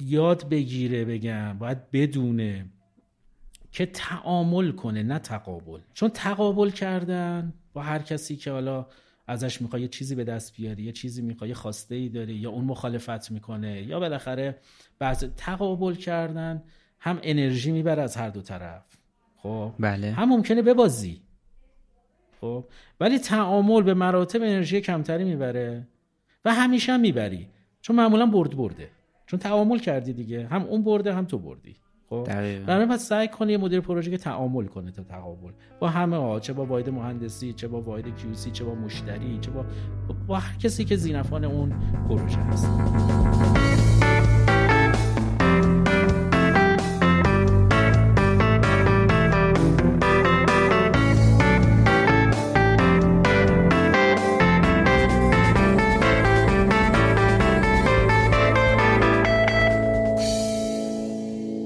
یاد بگیره بگم باید بدونه که تعامل کنه نه تقابل. چون تقابل کردن با هر کسی که حالا ازش می‌خوای یه چیزی به دست بیاری یه چیزی می‌خوای خواسته ای داری یا اون مخالفت می‌کنه یا بالاخره بعض تقابل کردن هم انرژی می‌بره از هر دو طرف. خب؟ بله. هم ممکنه ببازی. خب؟ ولی تعامل به مراتب انرژی کمتری می‌بره و همیشه هم می‌بری. چون معمولا برد برده. چون تعامل کردی دیگه. هم اون برده هم تو بردی. خب. برای پس سعی کنی یه مدیر پروژه که تعامل کنه تا تقابل با همه ها چه با واحد مهندسی چه با واحد کیوسی چه با مشتری چه با با هر کسی که زینفان اون پروژه هست.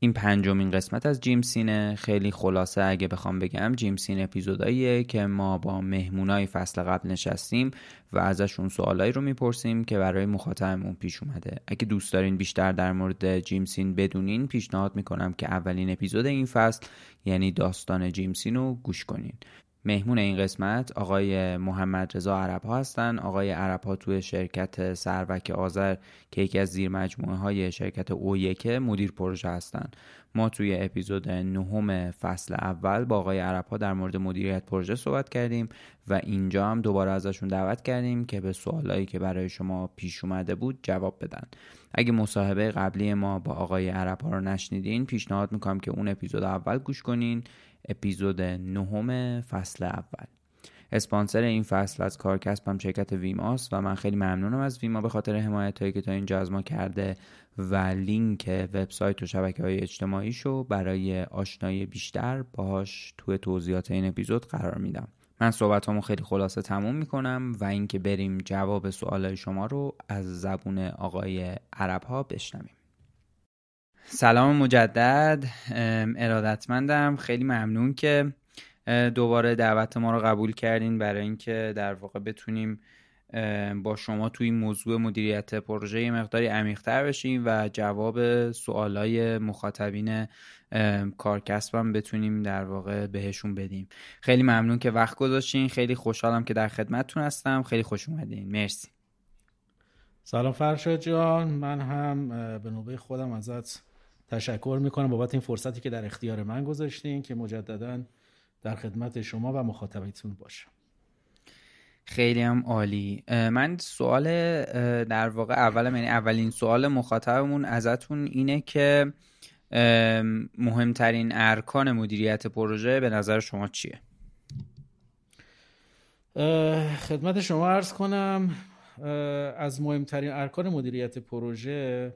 این پنجمین قسمت از جیم سینه. خیلی خلاصه اگه بخوام بگم جیم سین اپیزوداییه که ما با مهمونای فصل قبل نشستیم و ازشون سوالایی رو می‌پرسیم که برای مخاطبمون پیش اومده. اگه دوست دارین بیشتر در مورد جیم سین بدونین پیشنهاد می‌کنم که اولین اپیزود این فصل یعنی داستان جیم سین رو گوش کنین. مهمون این قسمت آقای محمد رضا عرب ها هستن. آقای عرب ها توی شرکت سروک آذر که یکی از زیر مجموعه های شرکت او یکه مدیر پروژه هستن. ما توی اپیزود نهم فصل اول با آقای عرب ها در مورد مدیریت پروژه صحبت کردیم و اینجا هم دوباره ازشون دعوت کردیم که به سوالایی که برای شما پیش اومده بود جواب بدن. اگه مصاحبه قبلی ما با آقای عرب ها رو نشنیدین پیشنهاد می‌کنم که اون اپیزود اول گوش کنین. اپیزود نهم فصل اول. اسپانسر این فصل از کارکسب هم شرکت ویماست و من خیلی ممنونم از ویما به خاطر حمایت هایی که تا اینجا از ما کرده و لینک وبسایت و شبکه های اجتماعیشو برای آشنایی بیشتر باهاش توی توضیحات این اپیزود قرار میدم. من صحبت خیلی خلاصه تموم می‌کنم و اینکه بریم جواب سوالای شما رو از زبون آقای عرب ها بشنویم. سلام مجدد ارادتمندم. خیلی ممنون که دوباره دعوت ما رو قبول کردین برای اینکه در واقع بتونیم با شما توی موضوع مدیریت پروژه مقداری عمیق‌تر بشیم و جواب سوالای مخاطبین کارکسبم بتونیم در واقع بهشون بدیم. خیلی ممنون که وقت گذاشتین. خیلی خوشحالم که در خدمتتون هستم. خیلی خوش اومدین. مرسی. سلام فرشاد جان. من هم به نوبه خودم ازت تشکر می‌کنم بابت این فرصتی که در اختیار من گذاشتین که مجددا در خدمت شما و مخاطبتون باشم. خیلی هم عالی. من سوال در واقع اولم یعنی اولین سوال مخاطبمون ازتون اینه که مهمترین ارکان مدیریت پروژه به نظر شما چیه؟ خدمت شما عرض کنم از مهمترین ارکان مدیریت پروژه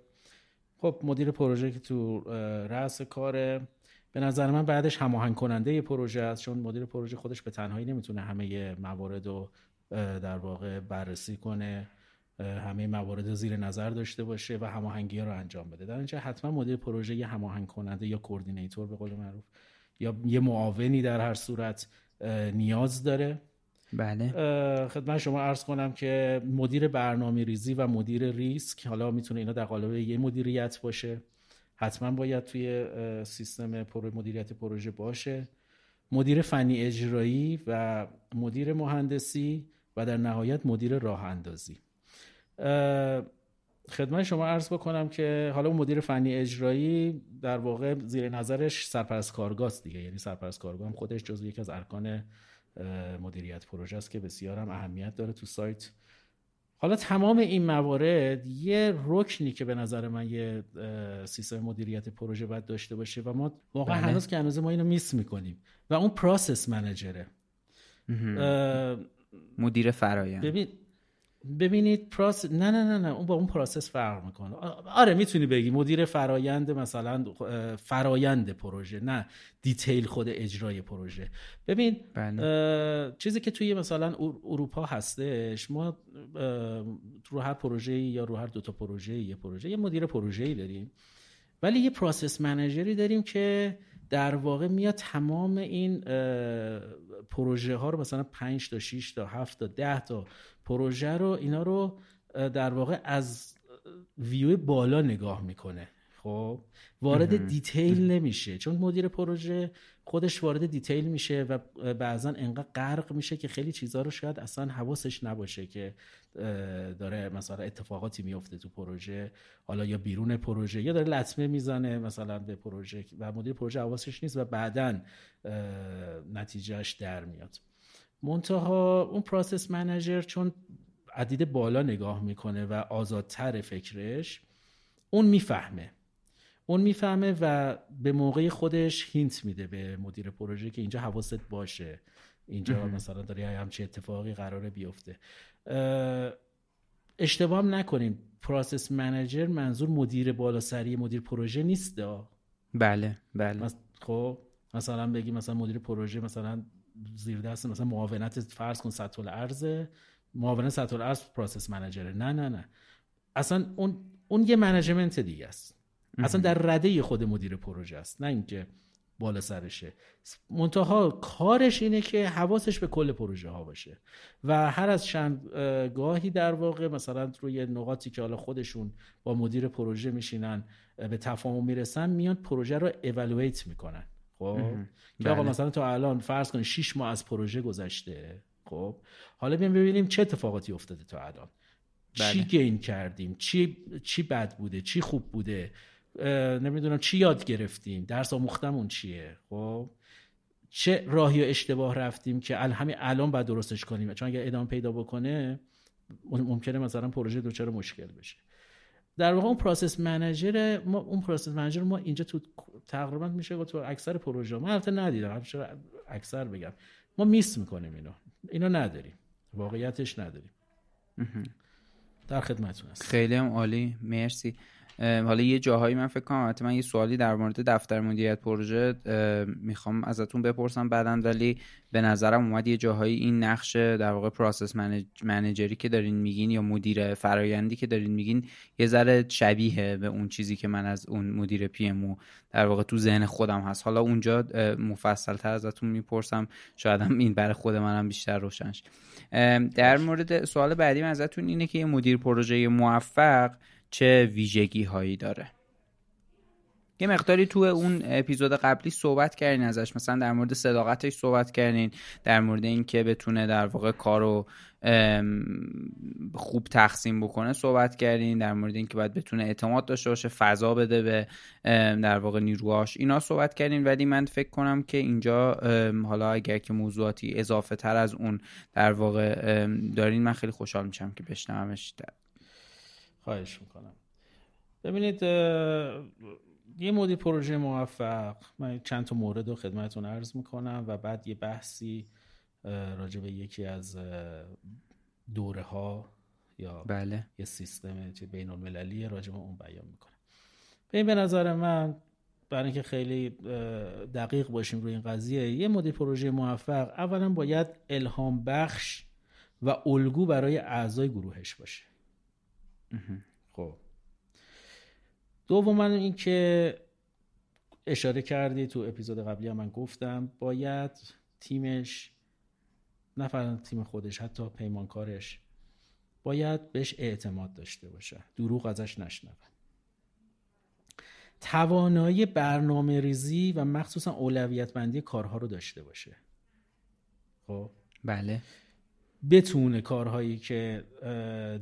خب مدیر پروژه که تو رأس کاره به نظر من بعدش هماهنگ کننده پروژه است چون مدیر پروژه خودش به تنهایی نمی‌تونه همه موارد رو در واقع بررسی کنه همه موارد زیر نظر داشته باشه و هماهنگی رو انجام بده. در اینجا حتما مدیر پروژه یه هماهنگ کننده یا کوردینیتور به قول معروف یا یه معاونی در هر صورت نیاز داره. بله. خدمت شما عرض کنم که مدیر برنامه ریزی و مدیر ریسک حالا می‌تونه اینا در قالب یه مدیریت باشه. حتما باید توی سیستم مدیریت پروژه باشه. مدیر فنی اجرایی و مدیر مهندسی و در نهایت مدیر راه اندازی. خدمت شما عرض بکنم که حالا مدیر فنی اجرایی در واقع زیر نظرش سرپرست کارگاه دیگه یعنی سرپرست کارگاه خودش جزو یکی از ارکان مدیریت پروژه است که بسیار هم اهمیت داره تو سایت. حالا تمام این موارد یه رکنی که به نظر من یه سیستم مدیریت پروژه باید داشته باشه و ما واقعا بله. هنوز که هنوز ما اینو miss می‌کنیم و اون process manager ـه مدیر فرایند. ببین ببینید process نه نه نه نه اون با اون process فرق می‌کنه. آره می‌تونی بگی. مدیر فرایند مثلا فرایند پروژه نه detail خود اجرای پروژه. ببین بله. چیزی که توی مثلا اروپا هستش ما رو هر پروژه یا رو هر دوتا پروژه یه پروژه یه مدیر پروژه داریم. ولی یه process manager ی داریم که در واقع میاد تمام این پروژه ها رو مثلا 5 تا 6 تا 7 تا 10 تا پروژه رو اینا رو در واقع از ویو بالا نگاه می‌کنه. خب وارد detail نمیشه. چون مدیر پروژه خودش وارد detail میشه و بعضا انقدر غرق میشه که خیلی چیزها رو شاید اصلا حواسش نباشه که داره مثلا اتفاقاتی میفته تو پروژه. حالا یا بیرون پروژه یا داره لطمه می‌زنه مثلا به پروژه و مدیر پروژه حواسش نیست و بعدا نتیجهش در میاد. منتها اون process manager چون از دید بالا نگاه می‌کنه و آزادتر فکرش اون می‌فهمه. اون می‌فهمه و به موقع خودش hint میده به مدیر پروژه که اینجا حواست باشه. اینجا مثلا داری همچی اتفاقی قراره بیفته. اشتباه نکنیم. process manager منظور مدیر بالا سری مدیر پروژه نیست بله بله. خب مثلا بگی مثلا مدیر پروژه مثلا زیر دست مثلا معاونت فرض کن سطح الارض معاونت سطح الارض process manager نه نه نه. اصلا اون اون یه management دیگه است. اصلا در رده خود مدیر پروژه است نه اینکه بالا سرشه. منتها کارش اینه که حواسش به کل پروژه ها باشه و هر از چند گاهی در واقع مثلا روی نقاطی که حالا خودشون با مدیر پروژه میشینن به تفاهم می‌رسن میان پروژه رو evaluate می‌کنن. خب؟ که آقا بله. مثلا تا الان فرض کنید 6 ماه از پروژه گذشته خب؟ حالا بیایم ببینیم چه اتفاقاتی افتاده تا الان. چی بله. gain کردیم؟ چی چی بد بوده؟ چی خوب بوده؟ نمی‌دونم چی یاد گرفتیم. درس آموختمون چیه؟ خب. چه راهی و اشتباه رفتیم که همین الان باید درستش کنیم؟ چون اگر ادامه پیدا بکنه ممکنه مثلا پروژه دوچار مشکل بشه. در واقع اون process manager ما اون process manager ما اینجا تو تقریبا میشه تو اکثر پروژه ما البته ندیدم. اکثر بگم. ما miss می‌کنیم اینو. اینو نداریم. واقعیتش نداریم. در خدمتتون هستم. خیلی هم عالی. مرسی. حالا یه جاهایی من فکر کنم من یه سوالی در مورد دفتر مدیریت پروژه می‌خوام ازتون بپرسم بعدا ولی به نظرم اومد یه جاهایی این نقش در واقع process manager ی که دارین میگین یا مدیر فرایندی که دارین میگین یه ذره شبیه به اون چیزی که من از اون مدیر PM در واقع تو ذهن خودم هست. حالا اونجا مفصل تر ازتون می‌پرسم شاید هم این برای خود منم بیشتر روشنش. در مورد سوال بعدی من ازتون اینه که یه مدیر پروژه موفق چه ویژگی هایی داره. یه مقداری تو اون اپیزود قبلی صحبت کردین ازش. مثلا در مورد صداقتش صحبت کردین در مورد اینکه بتونه در واقع کارو خوب تقسیم بکنه صحبت کردین. در مورد اینکه باید بتونه اعتماد داشته باشه فضا بده به در واقع نیروهاش. اینا صحبت کردین. ولی من فکر کنم که اینجا حالا اگر که موضوعاتی اضافه تر از اون در واقع دارین من خیلی خوشحال میشم که بشنومش. خواهش می‌کنم. ببینید یه مدیر پروژه موفق من چند تا مورد رو خدمتتون عرض می‌کنم و بعد یه بحثی راجع به یکی از دوره ها یا بله. یه سیستم بین المللی راجع به اون بیان می‌کنه به این به نظر من برای اینکه خیلی دقیق باشیم روی این قضیه یه مدیر پروژه موفق اولا باید الهام بخش و الگو برای اعضای گروهش باشه. خب. دوما اینکه اشاره کردی تو اپیزود قبلی هم من گفتم باید تیمش نه فقط تیم خودش حتی پیمانکارش باید بهش اعتماد داشته باشه دروغ ازش نشنون توانایی برنامه ریزی و مخصوصا اولویت بندی کارها رو داشته باشه. خب؟ بله. بتونه کارهایی که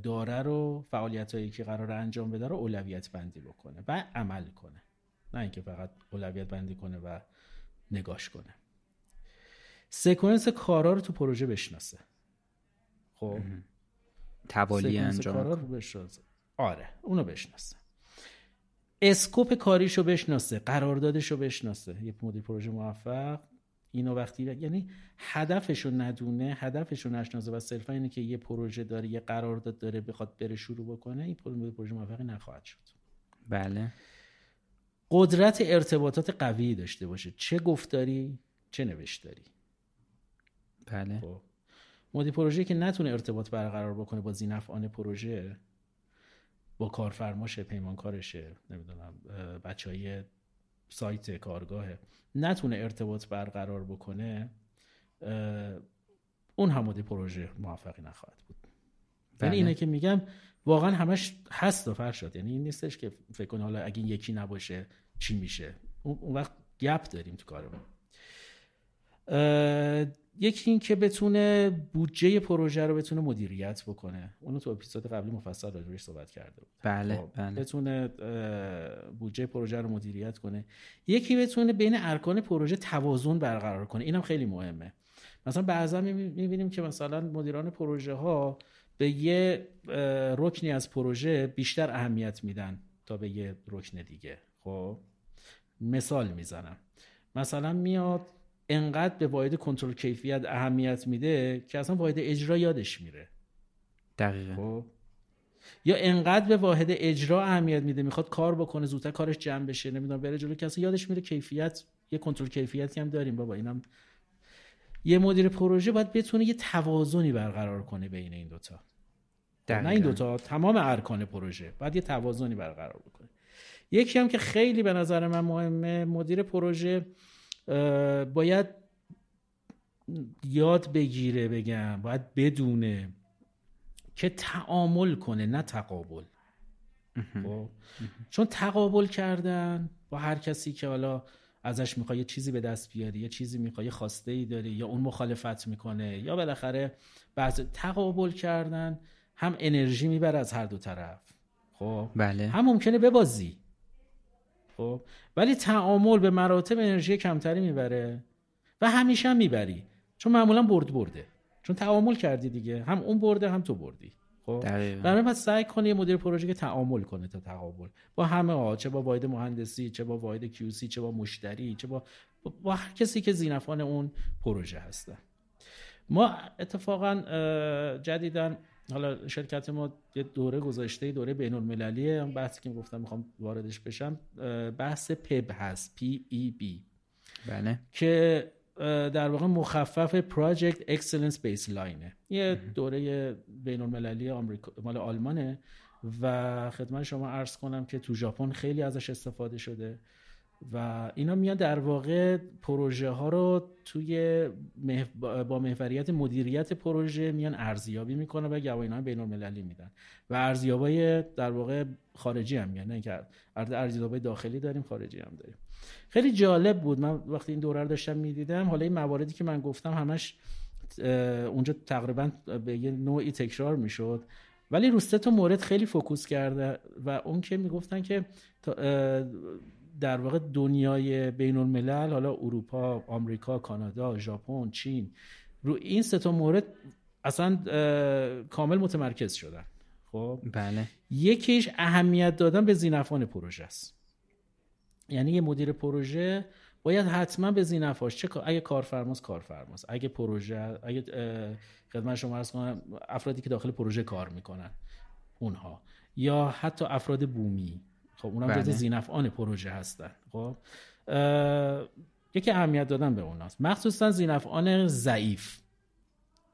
داره رو فعالیت هایی که قرار انجام بده رو اولویت بندی بکنه و عمل کنه. نه اینکه فقط اولویت بندی کنه و نگاش کنه. سکونس کارا رو تو پروژه بشناسه. خب؟ توالی انجام کارا رو بشناسه. آره اونو بشناسه. اسکوپ کاریشو بشناسه قراردادشو بشناسه. یه مدیر پروژه موفق. اینو وقتی یعنی هدفشو ندونه هدفشو نشناسه و صرفا اینه که یه پروژه داره یه قرارداد داره بخواد بره شروع بکنه این پروژه پروژه موفقی نخواهد شد. بله. قدرت ارتباطات قوی داشته باشه. چه گفتاری چه نوشتاری. بله. خب. مدیر پروژه که نتونه ارتباط برقرار بکنه با زینفعان پروژه با کارفرماشه پیمانکارشه نمی‌دونم بچه های سایت کارگاهه. نتونه ارتباط برقرار بکنه اون هم پروژه موفقی نخواهد بود. یعنی بله. اینه که میگم واقعا همش هست و فرشاد یعنی این نیستش که فکر کنه حالا اگه یکی نباشه چی میشه. اون وقت گپ داریم تو کارمون. یکی این که بتونه بودجه پروژه رو بتونه مدیریت بکنه. اونو تو اپیزود قبلی مفصل راجبش صحبت کرده بود بله خب، بله. بتونه بودجه پروژه رو مدیریت کنه. یکی بتونه بین ارکان پروژه توازن برقرار کنه. اینم خیلی مهمه. مثلا بعضا می‌بینیم که مثلا مدیران پروژه ها به یه رکنی از پروژه بیشتر اهمیت میدن تا به یه رکن دیگه. خب مثال می‌زنم. مثلا میاد انقدر به واحد کنترل کیفیت اهمیت میده که اصلا واحد اجرا یادش میره. دقیقا. خب؟ یا انقدر به واحد اجرا اهمیت میده می‌خواد کار بکنه زودتر کارش جمع بشه نمی‌دونم بره جلو اصلا یادش میره کیفیت یه کنترل کیفیتی هم داریم. بابا اینم یه مدیر پروژه باید بتونه یه توازنی برقرار کنه بین این دوتا. دقیقا. نه این دوتا تمام ارکان پروژه باید یه توازنی برقرار بکنه. یکی هم که خیلی به نظر من مهمه مدیر پروژه باید یاد بگیره بگم باید بدونه که تعامل کنه نه تقابل. خب؟ چون تقابل کردن با هر کسی که حالا ازش می‌خوای یه چیزی به دست بیاری یه چیزی می‌خوای یه خواسته ای داری یا اون مخالفت می‌کنه یا بالاخره بعض تقابل کردن هم انرژی می‌بره از هر دو طرف. خب؟ بله. هم ممکنه ببازی. خب؟ ولی تعامل به مراتب انرژی کمتری می‌بره و همیشه هم می‌بری. چون معمولا برد برده. چون تعامل کردی دیگه. هم اون برده هم تو بردی. خب. برای باید سعی کنی یه مدیر پروژه که تعامل کنه تا تقابل با همه ها چه با واحد مهندسی چه با واحد کیوسی چه با مشتری چه با با هر کسی که زینفان اون پروژه هستن. ما اتفاقا جدیدن حالا شرکت ما یه دوره گذاشته دوره بین المللیه اون بحثی که گفتم می‌خوام واردش بشم بحث پب هست پی ای بی. بله. که در واقع مخفف Project Excellence Baseline یه دوره بین المللی آمریکا مال آلمانه. و خدمت شما عرض کنم که تو ژاپن خیلی ازش استفاده شده. و اینا میان در واقع پروژه ها رو توی. با محوریت مدیریت پروژه میان ارزیابی می‌کنه و گواهینامه بین المللی میدن. و ارزیابای در واقع خارجی هم میان نه که ارزیابای داخلی داریم خارجی هم داریم. خیلی جالب بود. من وقتی این دوره رو داشتم می‌دیدم حالا این مواردی که من گفتم همش اونجا تقریبا به یه نوعی تکرار می‌شد. ولی رو سه مورد خیلی فوکوس کرده و اون که می‌گفتن که در واقع دنیای بین الملل حالا اروپا آمریکا کانادا ژاپن چین رو این سه تا مورد اصلا کامل متمرکز شدن. خب؟ بله. یکیش اهمیت دادن به زینفان پروژه است. یعنی یه مدیر پروژه باید حتما به زینفاش چه اگه کارفرماست کارفرماست. اگه پروژه اگه خدمت شما عرض کنم افرادی که داخل پروژه کار می‌کنن اونها. یا حتی افراد بومی. خب اونم بله. جز زینفعان پروژه هستن. خب یکی اهمیت دادن به اوناست. مخصوصا زینفعان ضعیف.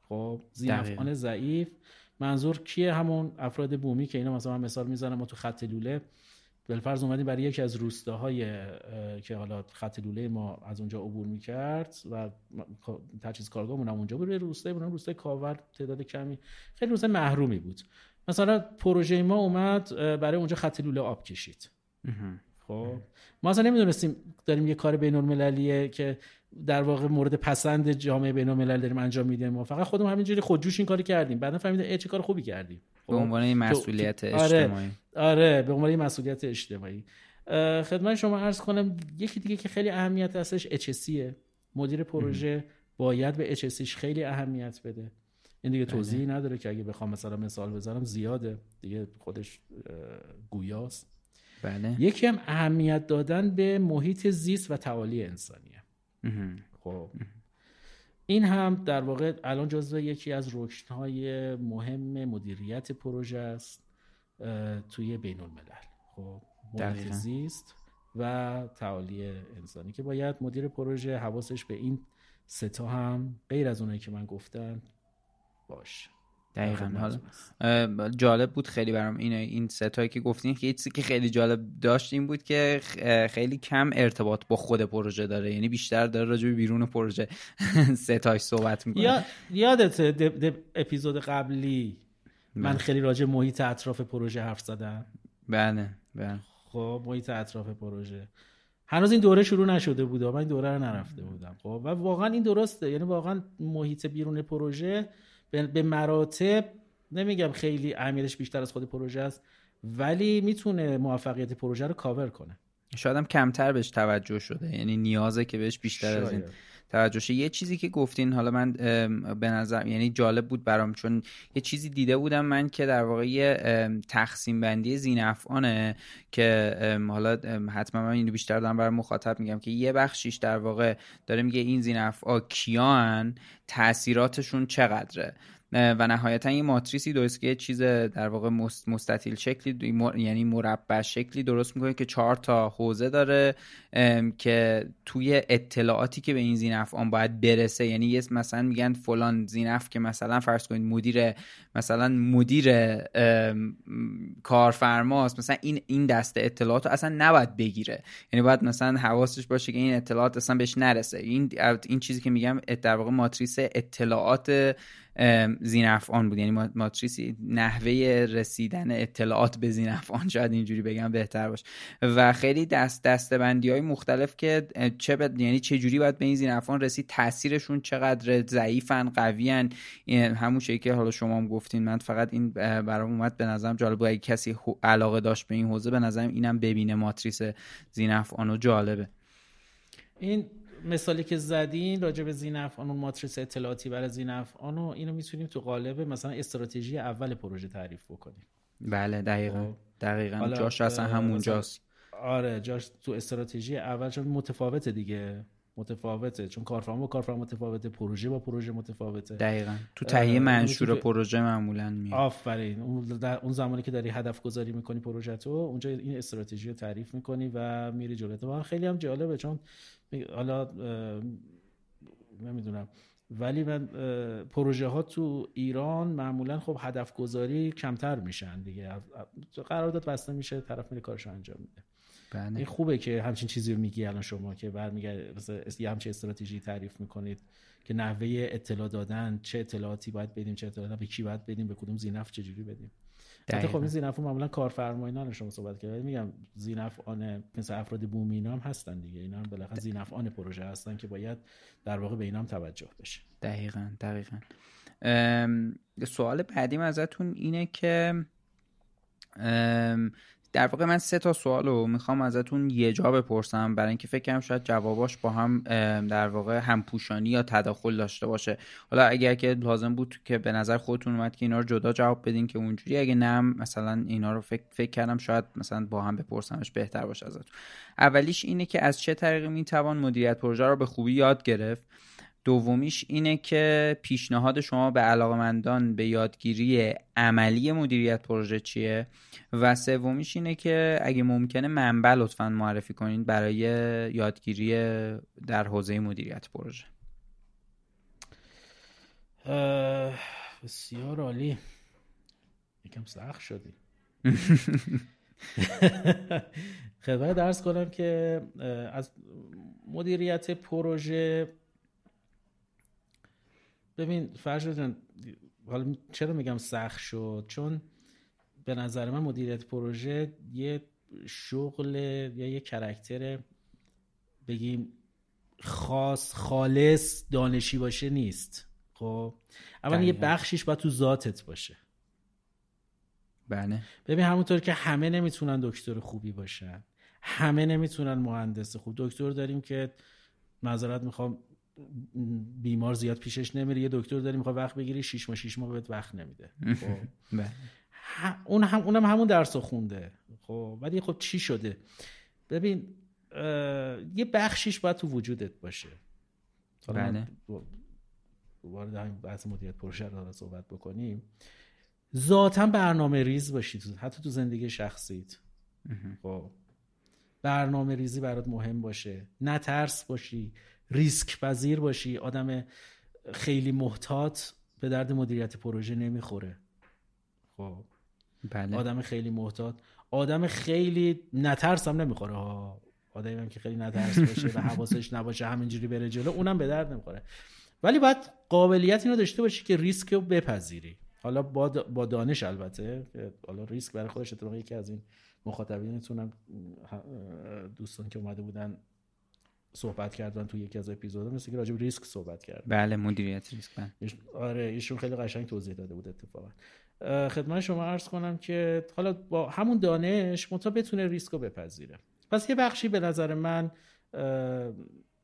خب زینفعان ضعیف. منظور کیه همون افراد بومی که اینا مثلا مثال می‌زنم ما تو خط لوله بالفرض اومدیم برای یکی از روستاهای که حالا خط لوله ما از اونجا عبور می‌کرد و تجهیز کارگاهمون هم اونجا بود. روستای بودن روستای کاور تعداد کمی خیلی روستای محرومی بود. مثلا پروژه ما اومد برای اونجا خط لوله آب کشید. خب؟ ما اصلا نمی‌دونستیم داریم یه کار بین المللیه که در واقع مورد پسند جامعه بین الملل داریم انجام میدیم. ما فقط خودمون همینجوری خودجوش این کاری کردیم. بعدا فهمیدیم چه کار خوبی کردیم. به خب؟ عنوان مسئولیت آره، اجتماعی. آره به عنوان مسئولیت اجتماعی. خدمت شما عرض کنم یکی دیگه که خیلی اهمیت هستش اچسیه مدیر پروژه باید به اچسیش خیلی اهمیت بده. این دیگه بله. توضیحی نداره که اگه بخوام مثلا مثال بزنم زیاده. دیگه خودش گویاست. بله. یکی هم اهمیت دادن به محیط زیست و تعالی انسانیه. خب. این هم در واقع الان جزو یکی از رکنهای مهم مدیریت پروژه است توی بین الملل خب. محیط زیست و تعالی انسانی که باید مدیر پروژه حواسش به این ستا هم غیر از اونایی که من گفتم باشه. دقیقا. حالا جالب بود خیلی برام این این ستایی که گفتین که چیزی که خیلی جالب داشت این بود که خیلی کم ارتباط با خود پروژه داره. یعنی بیشتر داره راجع به بیرون پروژه ستاش صحبت می‌کنه. یا یادت اپیزود قبلی من بله. خیلی راجع محیط اطراف پروژه حرف زدم؟ بله بله. خب محیط اطراف پروژه. هنوز این دوره شروع نشده بود من این دوره رو نرفته بودم. خب و واقعا این درسته. یعنی واقعا محیط بیرون پروژه به مراتب نمیگم خیلی اهمیتش بیشتر از خود پروژه است ولی می‌تونه موفقیت پروژه رو کاور کنه. شاید هم کمتر بهش توجه شده یعنی نیازه که بهش بیشتر از این. توجه یه چیزی که گفتین حالا من به نظر یعنی جالب بود برام چون یه چیزی دیده بودم من که در واقع یه تقسیم بندی زینفعانه که حالا حتما من اینو بیشتر دارم برای مخاطب میگم که یه بخشیش در واقع داره میگه این زینفعا کیان تاثیراتشون چقدره. و نهایتا یه ماتریسی درست که چیز در واقع مستطیل شکلی یعنی مربع شکلی درست می‌کنه که چهار تا حوزه داره که توی اطلاعاتی که به این زینف آن باید برسه. یعنی یه مثلا میگن فلان زینف که مثلا فرض کنید مدیر مثلا مدیر کارفرماست مثلا این این دسته اطلاعات رو اصلا نباید بگیره. یعنی باید مثلا حواسش باشه که این اطلاعات اصلا بهش نرسه. این این چیزی که میگم در واقع ماتریس اطلاعات زینفعان بود. یعنی ماتریسی نحوه رسیدن اطلاعات به زینفعان شاید اینجوری بگم بهتر باشه. و خیلی دست دسته بندی های مختلف که چه بد... یعنی چه جوری باید به این زینفعان رسید تاثیرشون چقدر ضعیفن قویان همون شیء که حالا شما هم گفتین. من فقط این برام اومد به نظرم جالب بود. کسی علاقه داشت به این حوزه به نظرم اینم ببینه ماتریس زینفعانو جالبه. این مثالی که زدین راجع به زینفعان اون ماتریس اطلاعاتی برای زینفعان اینو می‌تونیم تو قالب مثلا استراتژی اول پروژه تعریف بکنیم. بله دقیقا. خب. دقیقا. جاش اصلا همونجاست آره جاش تو استراتژی اول چون متفاوته دیگه. متفاوته. چون کارفرما با کارفرما متفاوته پروژه با پروژه متفاوته. دقیقا. تو تهیه منشور پروژه معمولا میاد. آفرین. اون, اون زمانی که داری هدف گذاری می‌کنی پروژه تو اونجا این استراتژی رو تعریف می‌کنی و میری جلو. خیلی هم جالبه چون حالا نمی‌دونم. ولی من پروژه ها تو ایران معمولا خب هدف گذاری کمتر میشن دیگه. قرارداد بسته میشه طرف میره کارش انجام میده. بله. این خوبه که همچین چیزی رو میگی الان شما که میگه یه همچین استراتژی تعریف می‌کنید که نحوه اطلاع دادن چه اطلاعاتی باید بدیم چه اطلاعاتی به کی باید بدیم به کدوم زینف چجوری بدیم. خب این زینف معمولا کارفرمایان شما صحبت کرد میگم زینف آن مثل افراد بومی اینا هم هستن دیگه. اینا هم بالاخره زینف آن پروژه هستن که باید در واقع به اینا هم توجه بشه. دقیقا دقیقا. سوال بعدیم ازتون اینه که در واقع من سه تا سوال رو می‌خوام ازتون یه جا بپرسم. برای اینکه فکر کنم شاید جواباش با هم در واقع همپوشانی یا تداخل داشته باشه. حالا اگر که لازم بود که به نظر خودتون اومد که اینا رو جدا جواب بدین که اونجوری. اگه نه مثلا اینا رو فکر, فکر کردم شاید مثلا با هم بپرسمش بهتر باشه ازتون. اولیش اینه که از چه طریقی می‌توان مدیریت پروژه رو به خوبی یاد گرفت؟ دومیش اینه که پیشنهاد شما به علاقمندان به یادگیری عملی مدیریت پروژه چیه و سومیش اینه که اگه ممکنه منبع لطفا معرفی کنید برای یادگیری در حوزه مدیریت پروژه. بسیار عالی. یکم سخت شدی. خدمت درس کنم که از مدیریت پروژه ببین جان حالا چرا میگم سخت شد؟ چون به نظر من مدیریت پروژه یه شغل یا یه کرکتر بگیم خاص خالص دانشی باشه نیست. خب؟ اول یه بخشیش باید تو ذاتت باشه. بله. ببین همونطور که همه نمی‌تونن دکتر خوبی باشن همه نمی‌تونن مهندس خوب. دکتر داریم که معذرت می‌خوام بیمار زیاد پیشش نمیره یه دکتر داری می‌خواد وقت بگیری شیش ماه شیش ماه بهت وقت نمیده. خب. اون هم اونم همون درس رو خونده. خب ولی خب چی شده؟ ببین یه بخشیش باید تو وجودت باشه. بله. وارد همین بحث مدیریت پروژه رو صحبت بکنیم. ذاتا برنامه ریز باشی حتی تو زندگی شخصیت. خب. برنامه ریزی برات مهم باشه. نه ترس باشی. ریسک پذیر باشی آدم خیلی محتاط به درد مدیریت پروژه نمی‌خوره. خب. بله. آدم خیلی محتاط. آدم خیلی نترس هم نمی‌خوره. ها آدمی هم که خیلی نترس باشه و حواسش نباشه همینجوری بره جلو اونم به درد نمی‌خوره. ولی باید قابلیت اینو داشته باشی که ریسک رو بپذیری. حالا با, با دانش البته حالا ریسک برای خودش اتفاقی یکی از این مخاطبینتونم دوستان که اومده بودن صحبت کردن تو یکی از اپیزودها مثل که راجع به ریسک صحبت کردن. بله مدیریت ریسک بله. آره ایشون خیلی قشنگ توضیح داده بود اتفاقا. خدمت شما عرض کنم که حالا با همون دانش متا بتونه ریسک رو بپذیره. پس یه بخشی به نظر من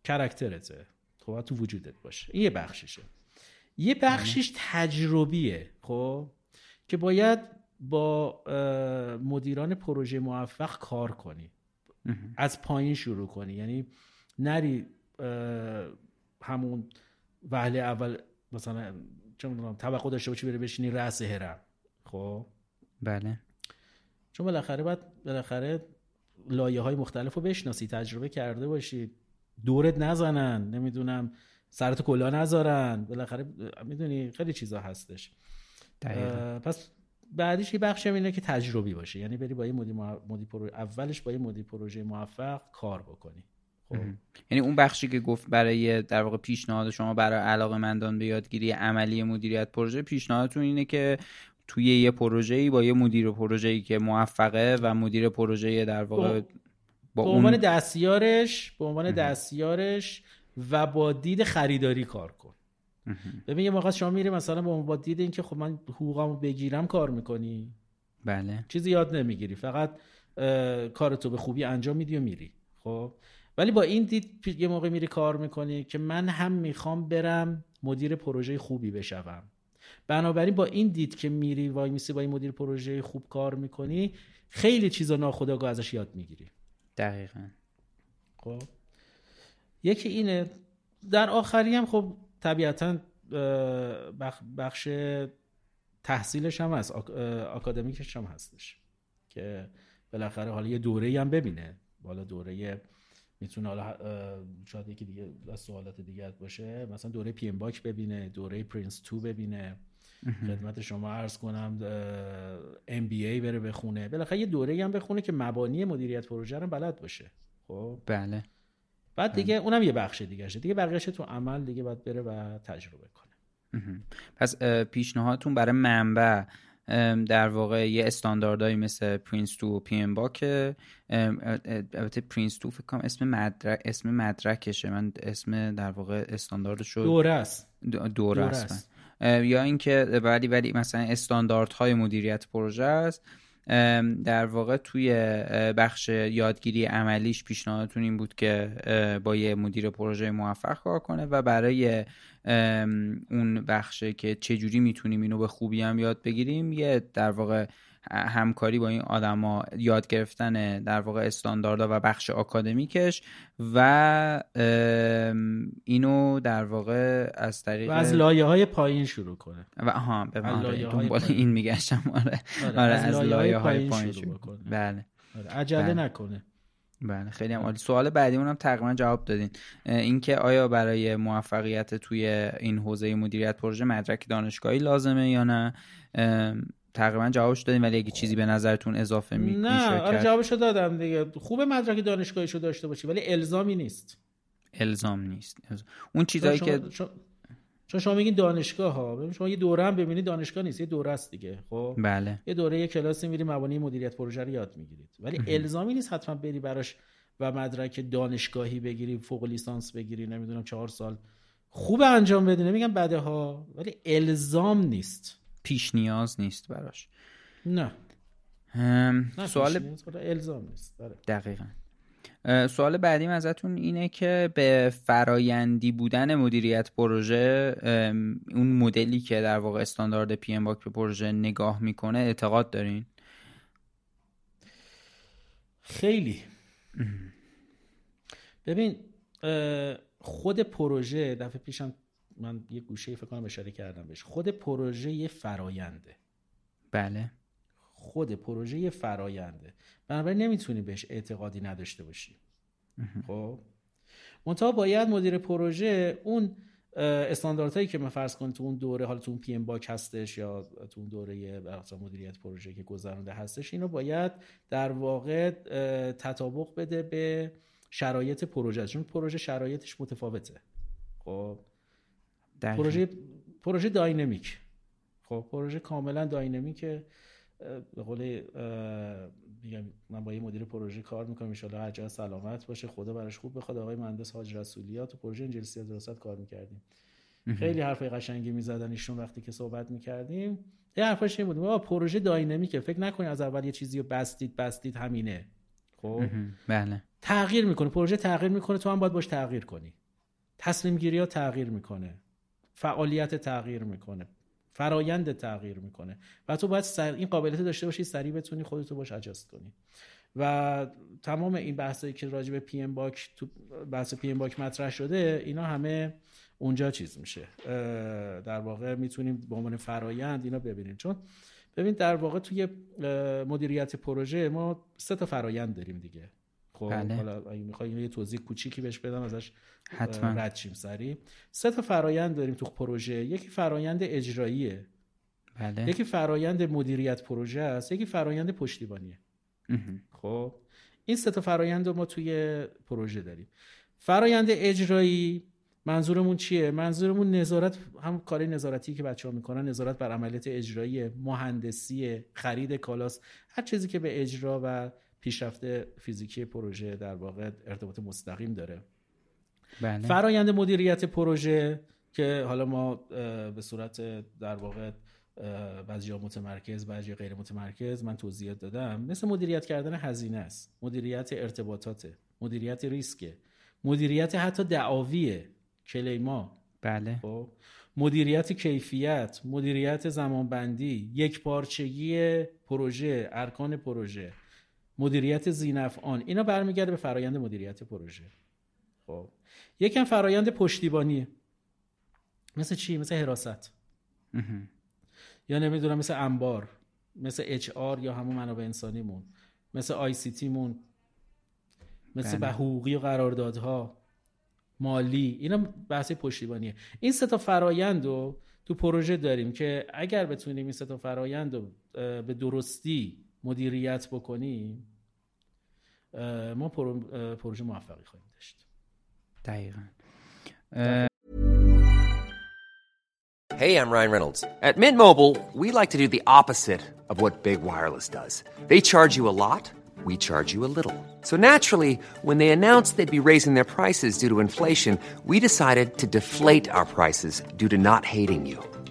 کرکترته خب تو وجودت باشه. این یه بخشیشه. یه بخشیش تجربیه خب که باید با مدیران پروژه موفق کار کنی. از پایین شروع کنی. یعنی نری همون وهله اول مثلا چه می‌دونم توقع داشته باشی بری بشینی رأس هرم. خب؟ بله. چون بالاخره باید بالاخره لایه های مختلف رو بشناسی تجربه کرده باشی. دورت نزنن نمی‌دونم سرت کلا نذارن. بالاخره می‌دونی خیلی چیزا هستش. پس بعدیش یه بخش اینه که تجربی باشه. یعنی بری با یه مدیر, مدیر اولش با یه مدیر پروژه موفق کار بکنی. خب. یعنی اون بخشی که گفت برای در واقع پیشنهاد شما برای علاقه مندان به یادگیری عملی مدیریت پروژه پیشنهادتون اینه که توی یه پروژه‌ای با یه مدیر پروژه‌ای که موفقه و مدیر پروژه در واقع با, عنوان دستیارش به عنوان دستیارش و با دید خریداری کار کن. ببین یه موقع شما میری مثلا با با دید اینکه خب من حقوقمو بگیرم کار می‌کنی؟ بله. چیزی یاد نمی‌گیری. فقط کارتو به خوبی انجام میدی و میری. خب؟ ولی با این دید یه موقع میری کار می‌کنی که من هم می‌خوام برم مدیر پروژه خوبی بشوم. بنابراین با این دید که میری وای میسی با این مدیر پروژه خوب کار می‌کنی خیلی چیزا ناخودآگاه ازش یاد می‌گیری. دقیقا. خب. یکی اینه در آخری هم خب طبیعتا بخش تحصیلش هم هست آکادمیکش هم هستش که بالاخره حالا یه دوره هم ببینه. بالا دوره می‌تونه حالا شاید یکی دیگه از سوالات دیگه باشه. مثلا دوره PMBOK ببینه دوره PRINCE2 ببینه. خدمت شما عرض کنم MBA بره بخونه. بالاخره یه دوره هم بخونه که مبانی مدیریت پروژه رو بلد باشه. خب؟ بله. بعد دیگه اونم یه بخش دیگه شه. دیگه بقیه‌اش تو عمل دیگه باید بره و تجربه کنه. پس پیشنهادتون برای منبع در واقع یه استانداردهایی مثل PRINCE2 و PMBOK البته PRINCE2 فکر کنم اسم مدرک اسم مدرکشه. من اسم در واقع استانداردش دوره است. دوره است. یا اینکه ولی ولی مثلا استانداردهای مدیریت پروژه است. در واقع توی بخش یادگیری عملیش پیشنهادتون این بود که با یه مدیر پروژه موفق کار کنه و برای اون بخشه که چجوری می‌تونیم اینو به خوبی هم یاد بگیریم. یه در واقع همکاری با این آدما یاد گرفتن در واقع استانداردها و بخش آکادمیکش و اینو در واقع از طریق و از لایه های پایین شروع کنه. و ها به دنبال این میگشتم. آره, آره, آره از, لایه های پایین, شروع, کنه بله. آره. عجله بله. نکنه. بله خیلی هم عالی. سوال بعدی هم تقریبا جواب دادین. اینکه آیا برای موفقیت توی این حوزه مدیریت پروژه مدرک دانشگاهی لازمه یا نه؟ تقریبا جوابش دادیم ولی اگه چیزی به نظرتون اضافه می نه آره جوابشو دادم دیگه. خوب مدرک دانشگاهیشو داشته باشی ولی الزامی نیست. الزام نیست. اون چیزایی که چون شما میگین دانشگاه ها شما یه دوره هم ببینید دانشگاه نیست یه دوره است دیگه خب؟ بله. یه دوره یه کلاسی میری مبانی مدیریت پروژه رو یاد می‌گیرید. ولی الزامی نیست حتما بری براش و مدرک دانشگاهی بگیری فوق لیسانس بگیری نمی‌دونم چهار سال. خوب انجام بدی نمیگم بده ها ولی الزام نیست. پیش نیاز نیست براش. نه. سوال الزام نیست. بله. دقیقا. سوال بعدیم ازتون اینه که به فرایندی بودن مدیریت پروژه اون مدلی که در واقع استاندارد پی ام باک به پروژه نگاه می‌کنه اعتقاد دارین؟ خیلی. ببین خود پروژه دفعه پیشم من یه گوشه فکر کنم اشاره کردم بهش. خود پروژه یه فراینده بله. خود پروژه یه فراینده بنابراین نمی‌تونی بهش اعتقادی نداشته باشی. خب؟ منتها باید مدیر پروژه اون استانداردهایی که من فرض کنید تو اون دوره حالا تو اون پی ام باک هستش یا تو اون دوره مدیریت پروژه که گذرانده هستش اینو باید در واقع تطابق بده به شرایط پروژه چون پروژه شرایطش متفاوته. خب؟ پروژه پروژه داینامیک. خب؟ پروژه کاملا داینامیکه. به قول میگم من با یه مدیر پروژه کار می‌کنم ان هر سلامت باشه خدا براش خوب بخواد. آقای مهندس حاج رسولیات تو پروژه انجلسی دراست کار می‌کردیم. خیلی حرفای قشنگی می‌زدن ایشون وقتی که صحبت می‌کردیم. یه حرفش این بود پروژه داینامیکه. فکر نکنید از اول یه چیزی رو بستید بستید همینه. خب؟ بله. تغییر می‌کنه. پروژه تغییر می‌کنه تو هم باید باش تغییر کنی. تصمیم گیری ها تغییر می‌کنه. فعالیت تغییر می‌کنه. فرایند تغییر می‌کنه. و تو باید سر... این قابلیت داشته باشی سریع بتونی خودتو باش adjust کنی. و تمام این بحثایی که راجع به PMBOK تو بحث PMBOK مطرح شده اینا همه اونجا چیز میشه. در واقع می‌تونیم به عنوان فرایند اینا ببینیم. چون ببین در واقع توی مدیریت پروژه ما سه تا فرایند داریم دیگه. خب بله. حالا اگه یه توضیح کوچیکی بهش بدم ازش حتما. رد شیم سری سه تا فرایند داریم تو پروژه. یکی فرایند اجراییه. بله. یکی فرایند مدیریت پروژه است. یکی فرایند پشتیبانیه. خب این سه تا فرایند رو ما توی پروژه داریم. فرایند اجرایی منظورمون چیه؟ منظورمون نظارت هم کار نظارتی که بچه ها می‌کنن نظارت بر عملیات اجرایی مهندسی خرید کالاس هر چیزی که به اجرا و پیشرفت فیزیکی پروژه در واقع ارتباط مستقیم داره. بله. فرایند مدیریت پروژه که حالا ما به صورت در واقع بعضی ها متمرکز بعضی غیر متمرکز من توضیحات دادم مثل مدیریت کردن هزینه است. مدیریت ارتباطات مدیریت ریسک مدیریت حتی دعاویه. کلیما بله. خب. مدیریت کیفیت مدیریت زمانبندی یک پارچگی پروژه ارکان پروژه. مدیریت زینفعان. اینا برمیگرده به فرایند مدیریت پروژه. خب. یکم فرایند پشتیبانیه مثل چی؟ مثل حراست. یا نمی‌دونم مثل انبار مثل اچ آر یا همون منابع انسانیمون مثل آی سی تیمون مثل بله. به حقوقی و قراردادها مالی. اینا بحث پشتیبانیه. این سه تا فرایند رو تو پروژه داریم که اگر بتونیم این سه تا فرایند رو به درستی مدیریت بکنیم ما پروژه موفقی خواهیم داشت دقیقا Hey, I'm Ryan Reynolds. At Mint Mobile, we like to do the opposite of what Big Wireless does. They charge you a lot, we charge you a little. So naturally, when they announced they'd be raising their prices due to inflation, we decided to deflate our prices due to not hating you.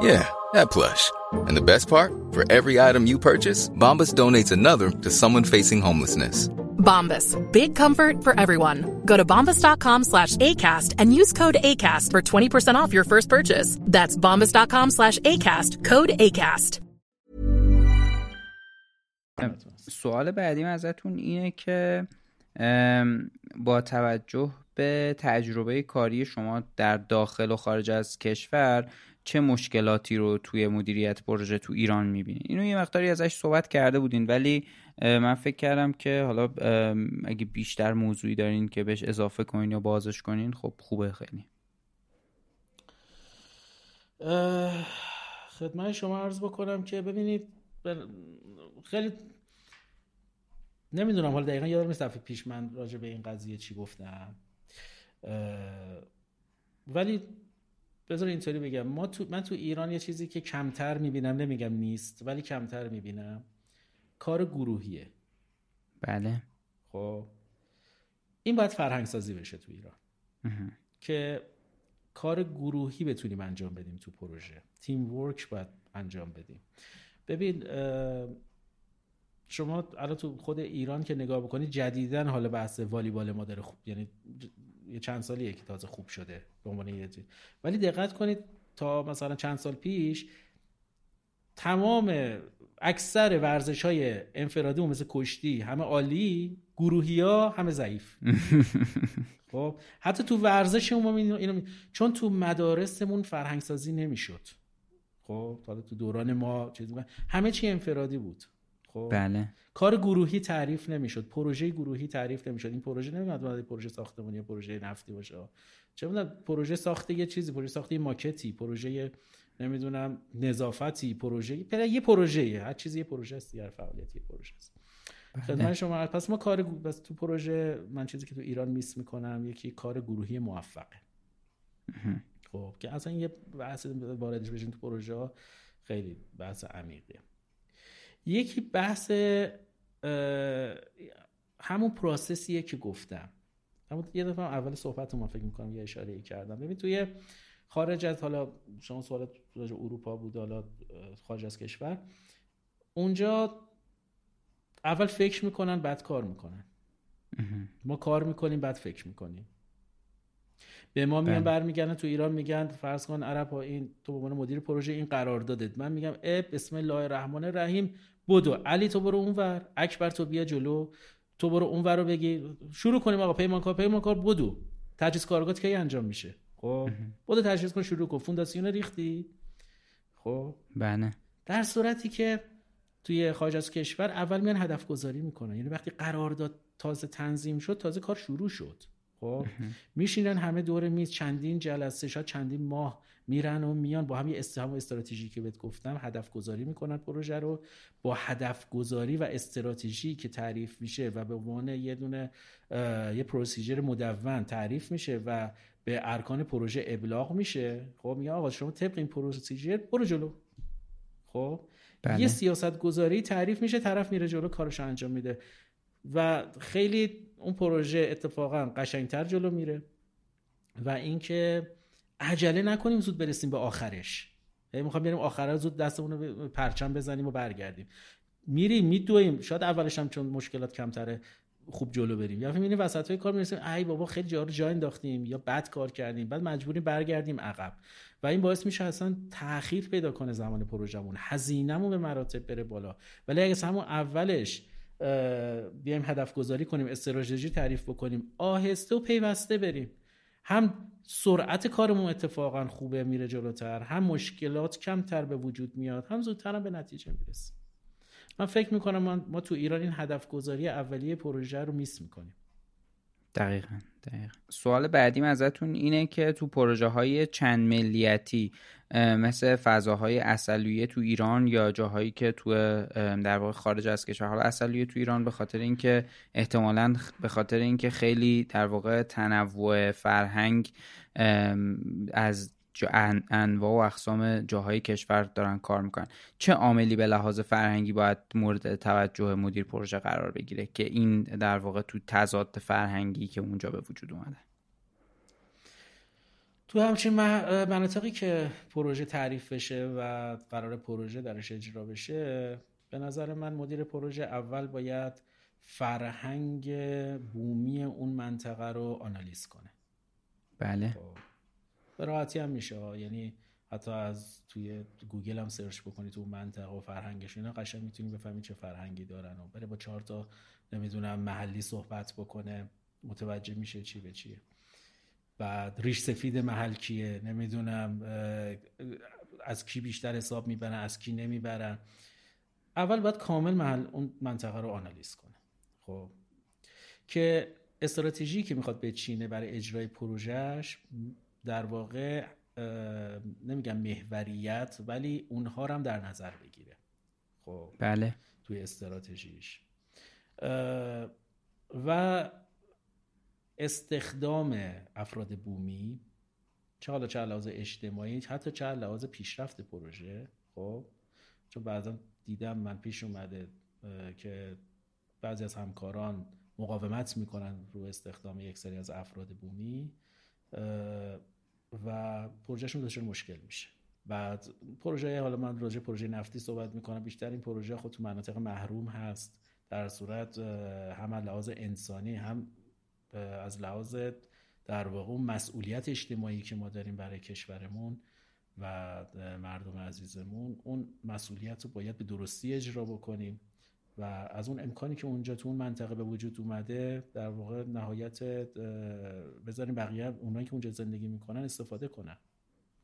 Yeah, that plush. And the best part? For every item you purchase, Bombas donates another to someone facing homelessness. Bombas. Big comfort for everyone. Go to bombas.com slash ACAST and use code ACAST for 20% off your first purchase. That's bombas.com slash ACAST. Code ACAST. سوال بعدیم ازتون اینه که با توجه به تجربه کاری شما در داخل و خارج از کشور چه مشکلاتی رو توی مدیریت پروژه تو ایران می‌بینید اینو یه مقداری ازش صحبت کرده بودین ولی من فکر کردم که حالا اگه بیشتر موضوعی دارین که بهش اضافه کنین یا بازش کنین خب خوبه خیلی. خدمت شما عرض بکنم که ببینید خیلی نمی‌دونم حالا دقیقا یادم نیست دفعه پیش من راجع به این قضیه چی گفتم. ولی بذار اینطوری بگم. ما تو من تو ایران یه چیزی که کمتر می‌بینم نمیگم نیست ولی کمتر می‌بینم. کار گروهیه. بله. خب. این باید فرهنگ سازی بشه تو ایران. که کار گروهی بتونیم انجام بدیم تو پروژه. تیم ورک باید انجام بدیم. ببین شما الان تو خود ایران که نگاه بکنید جدیدن حالا بحث والیبال ما داره خوب یعنی یه چند سالیه که تازه خوب شده به عنوان یه ولی دقت کنید تا مثلا چند سال پیش تمام اکثر ورزش های انفرادی مثل کشتی همه عالی گروهی ها همه ضعیف. خب حتی تو ورزش عمومی اینو چون تو مدارسمون فرهنگ سازی نمی‌شد. خب حالا تو دوران ما چیز همه چی انفرادی بود. خب. بله. کار گروهی تعریف نمی‌شد. پروژه گروهی تعریف نمی‌شد. این پروژه نمیاد پروژه ساختمانی یا پروژه نفتی باشه. چه می‌دونم پروژه ساخته یه چیزی پروژه ساخته یه ماکتی پروژه نمی‌دونم نظافتی پروژه یه پروژه هر چیزی یه پروژه است هر فعالیتی یه پروژه است. خدمت شما پس ما کار بس تو پروژه من چیزی که تو ایران میس می‌کنم یکی کار گروهی موفقه. خب که اصلا یه بحث واردش بشین تو پروژه خیلی بحث عمیقیه. یکی بحث همون پروسسیه که گفتم. همون یه دفعه اول صحبت ما فکر می‌کنم یه اشاره ای کردم. ببین توی خارج از حالا شما سوالات راجع اروپا بود حالا خارج از کشور. اونجا اول فکر می‌کنن بعد کار می‌کنن. ما کار می‌کنیم بعد فکر می‌کنیم. به ما میگن برمیگردن تو ایران میگن فرض کن عرب ها این تو به عنوان مدیر پروژه این قرار دادت. من میگم اب بسم الله الرحمن الرحیم. بدو. علی تو برو اونور. اکبر تو بیا جلو. تو برو اونور رو بگی. شروع کنیم آقا. پیمانکار پیمانکار بدو. تجهیز کارگات کی انجام میشه؟ خب. بدو تجهیز کن شروع کن. فونداسیون ریختی؟ خب. بله. در صورتی که توی خارج از کشور اول میان هدف گذاری می‌کنن. یعنی وقتی قرارداد تازه تنظیم شد تازه کار شروع شد. خب؟ میشینن همه دور میز چندین جلسه شاید چندین ماه میرن و میان. با هم یه استهام استراتژی که بهت گفتم هدف گذاری می‌کنن پروژه رو. با هدف گذاری و استراتژی که تعریف میشه و به عنوان یه دونه یه پروسیجر مدون تعریف میشه و به ارکان پروژه ابلاغ میشه خب میگه آقا شما طبق این پروسیجر برو جلو. خب؟ بله. یه سیاست گذاری تعریف میشه طرف میره جلو کارش انجام میده. و خیلی اون پروژه اتفاقا قشنگتر جلو میره و اینکه عجله نکنیم زود برسیم به آخرش. هی می‌خوام بریم آخره زود دستمون رو پرچم بزنیم و برگردیم. میریم میدویم. شاید اولش هم چون مشکلات کمتره خوب جلو بریم. یا می‌بینیم وسط های کار می‌رسیم ای بابا خیلی جا جا انداختیم. یا بد کار کردیم بعد مجبوریم برگردیم عقب. و این باعث میشه اصلا تاخیر پیدا کنه زمان پروژمون هزینهمون به مراتب بره بالا. ولی اگه همون اولش بیایم هدف گذاری کنیم استراتژی تعریف بکنیم. آهسته و پیوسته بریم. هم سرعت کارمون اتفاقا خوبه میره جلوتر. هم مشکلات کمتر به وجود میاد. هم زودتر هم به نتیجه می‌رسیم. من فکر می‌کنم ما, تو ایران این هدف گذاری اولیه پروژه رو میس می‌کنیم. دقیقا. دقیقا. سوال بعدیم ازتون اینه که تو پروژه های چند ملیتی مثل فضاهای اصلیه تو ایران یا جاهایی که تو در واقع خارج از کشور حالا اصلیه تو ایران به خاطر اینکه احتمالا به خاطر اینکه خیلی در واقع تنوع فرهنگ از انواع و اقسام جاهای کشور دارن کار می‌کنن. چه عاملی به لحاظ فرهنگی باید مورد توجه مدیر پروژه قرار بگیره که این در واقع تو تضاد فرهنگی که اونجا به وجود اومده؟ تو همچین مناطقی که پروژه تعریف بشه و قرار پروژه درش اجرا بشه به نظر من مدیر پروژه اول باید فرهنگ بومی اون منطقه رو آنالیز کنه. بله. خب. به راحتی هم میشه. یعنی حتی از توی گوگل هم search بکنی تو منطقه و فرهنگش اینا قشنگ می‌تونی بفهمی چه فرهنگی دارن و بره با چهار تا نمی‌دونم محلی صحبت بکنه متوجه میشه چی به چیه. بعد ریش سفید محل کیه؟ نمی‌دونم از کی بیشتر حساب می‌برن از کی نمی‌برن. اول باید کامل محل اون منطقه رو آنالیز کنه. خب. که استراتژی که می‌خواد بچینه برای اجرای پروژهش در واقع نمیگم محوریت ولی اونها رو هم در نظر بگیره. خب بله. توی استراتژیش. و استخدام افراد بومی چه حالا چه لحاظ اجتماعی حتی چه لحاظ پیشرفت پروژه. خب چون بعضا دیدم من پیش اومده که بعضی از همکاران مقاومت می‌کنن رو استخدام یک سری از افراد بومی. و پروژهشون دچار مشکل میشه. بعد پروژه حالا من راجع پروژه نفتی صحبت می‌کنم. بیشتر این پروژه خود تو مناطق محروم هست. در صورت هم لحاظ انسانی هم از لحاظ در واقع مسئولیت اجتماعی که ما داریم برای کشورمون و مردم عزیزمون اون مسئولیت رو باید به درستی اجرا بکنیم. و از اون امکانی که اونجا تو اون منطقه به وجود اومده در واقع نهایت بذاریم بقیه اونایی که اونجا زندگی می‌کنن استفاده کنن.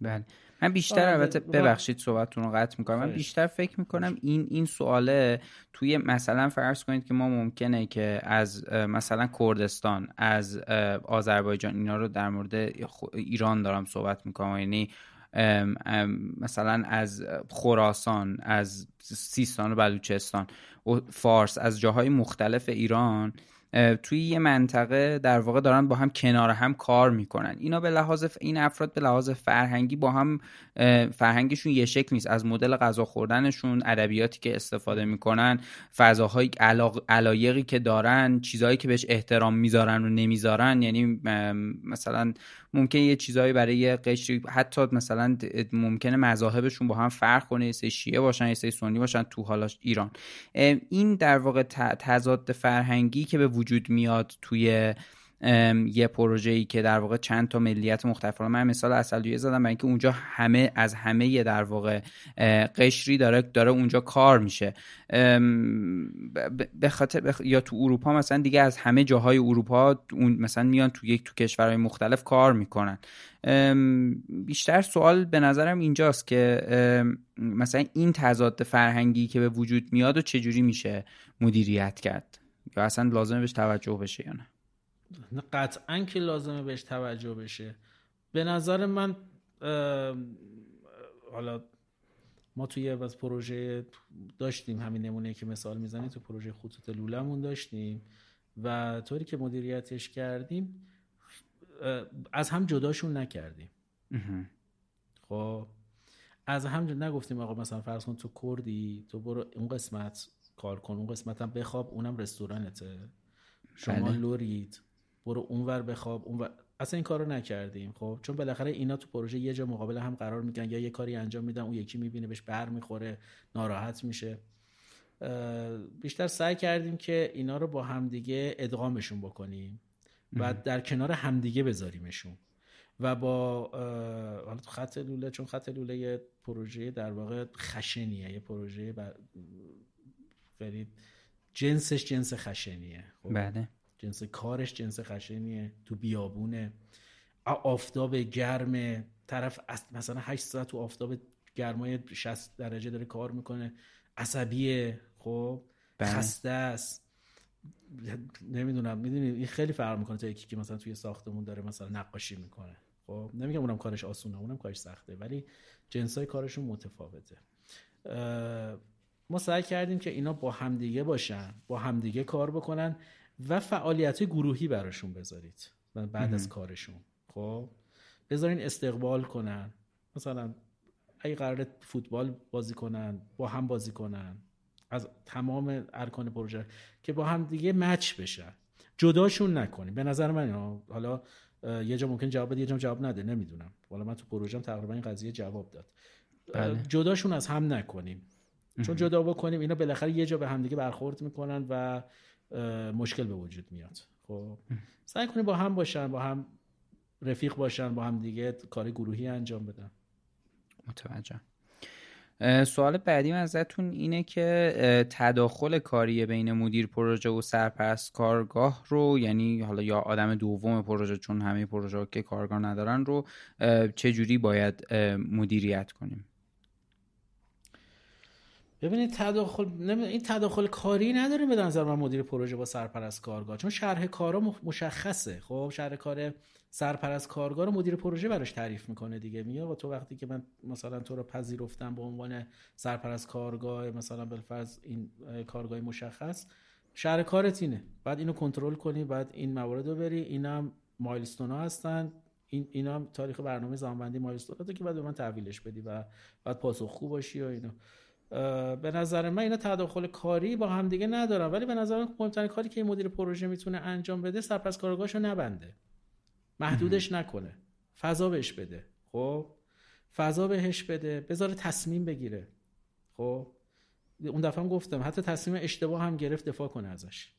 بله. من بیشتر البته ببخشید صحبتتون رو قطع می‌کنم. من بیشتر فکر می‌کنم این این سواله توی مثلا فرض کنید که ما ممکنه که از مثلا کردستان از آذربایجان اینا رو در مورد ایران دارم صحبت می‌کنم. یعنی مثلا از خراسان از سیستان و بلوچستان و فارس از جاهای مختلف ایران توی یه منطقه در واقع دارن با هم کنار هم کار می‌کنن. اینا به لحاظ این افراد به لحاظ فرهنگی با هم فرهنگشون یه شکل نیست. از مدل غذا خوردنشون ادبیاتی که استفاده می‌کنن فضاهای علایقی که دارن چیزهایی که بهش احترام می‌ذارن و نمی‌ذارن یعنی مثلا ممکن یه چیزهایی برای قشری حتی مثلا ممکنه مذاهبشون با هم فرق کنه یه شیعه باشن یه سنی باشن تو حالا ایران. این در واقع تضاد فرهنگی که به وجود میاد توی یه پروژه ای که در واقع چند تا ملیت مختلف من مثال اصلیه زدم برای اینکه اونجا همه از همه در واقع قشری داره داره اونجا کار میشه. به خاطر یا تو اروپا مثلا دیگه از همه جاهای اروپا اون مثلا میان تو یک تو کشورهای مختلف کار می‌کنن. بیشتر سوال به نظرم اینجاست که مثلا این تضاد فرهنگی که به وجود میاد و چجوری میشه مدیریت کرد؟ یا اصلا لازمه بهش توجه بشه یا نه؟ قطعا که لازمه بهش توجه بشه. به نظر من حالا ما توی از پروژه داشتیم همین نمونه که مثال می‌زنی تو پروژه خطوط لولمون داشتیم و طوری که مدیریتش کردیم از هم جداشون نکردیم. خب از هم نگفتیم آقا مثلا فرض کن تو کردی تو برو اون قسمت کار کن اون قسمت هم بخواب اونم رستورانته. شما بله. لورید. برو اونور بخواب اونور. اصلا این کارو نکردیم خب؟ چون بالاخره اینا تو پروژه یه جا مقابل هم قرار میگن یا یه کاری انجام میدن اون یکی می‌بینه بهش بر می‌خوره ناراحت میشه. بیشتر سعی کردیم که اینا رو با همدیگه ادغامشون بکنیم و در کنار همدیگه بذاریمشون. و با حالا تو خط لوله چون خط لوله یه پروژه در واقع خشنیه یه پروژه بر... جنسش جنس خشنیه خب؟ بله. جنس کارش جنس خشنیه تو بیابونه. آفتاب گرم طرف مثلا 8 ساعت تو آفتاب گرمای 60 درجه داره کار می‌کنه. عصبیه خب؟ بله. خسته است. نمی‌دونم می‌دونی این خیلی فرق می‌کنه تا یکی که مثلا توی ساختمون داره مثلا نقاشی می‌کنه. خب؟ نمیگم اونم کارش آسونه اونم کارش سخته ولی جنسای کارشون متفاوته. ما سعی کردیم که اینا با همدیگه باشن با همدیگه کار بکنن. و فعالیت گروهی براشون بذارید بعد از کارشون. خب؟ بذارین استقبال کنن. مثلا اگه قرار فوتبال بازی کنن با هم بازی کنن. از تمام ارکان پروژه که با هم دیگه مچ بشن. جداشون نکنیم. به نظر من حالا یه جا ممکن جواب بده یه جا جواب نده. نمی‌دونم. حالا من تو پروژم تقریبا این قضیه جواب داد. بله. جداشون از هم نکنیم. چون جدا بکنیم اینا بالاخره یه جا به همدیگه برخورد می‌کنن و مشکل به وجود میاد. خب سعی کنیم با هم باشن با هم رفیق باشن با هم دیگه کار گروهی انجام بدن. متوجه سوال بعدی ازتون اینه که تداخل کاری بین مدیر پروژه و سرپرست کارگاه رو یعنی حالا یا آدم دوم پروژه چون همه پروژه که کارگاه ندارن رو چه جوری باید مدیریت کنیم؟ ببینید تداخل این تداخل کاری نداره به نظر من مدیر پروژه با سرپرست کارگاه چون شرح کارا مشخصه. خب شرح کار سرپرست کارگاه رو مدیر پروژه براش تعریف می‌کنه دیگه. میگه و تو وقتی که من مثلا تو رو پذیرفتم به عنوان سرپرست کارگاه مثلا بالفرض این کارگاه مشخص شهر کارت اینه. بعد اینو کنترل کنی بعد این موارد رو بری اینا مایلستون ها هستن این اینا تاریخ برنامه زمانبندی مایلستون که بعد به من تحویلش بدی و بعد خوب باشی و اینا. به نظر من اینا تداخل کاری با هم دیگه ندارن. ولی به نظر من مهمترین کاری که مدیر پروژه می‌تونه انجام بده سرپرست کارگاهشو نبنده. محدودش نکنه. فضا بهش بده. خب؟ فضا بهش بده. بذاره تصمیم بگیره. خب؟ اون دفعه هم گفتم حتی تصمیم اشتباه هم گرفت دفاع کنه ازش.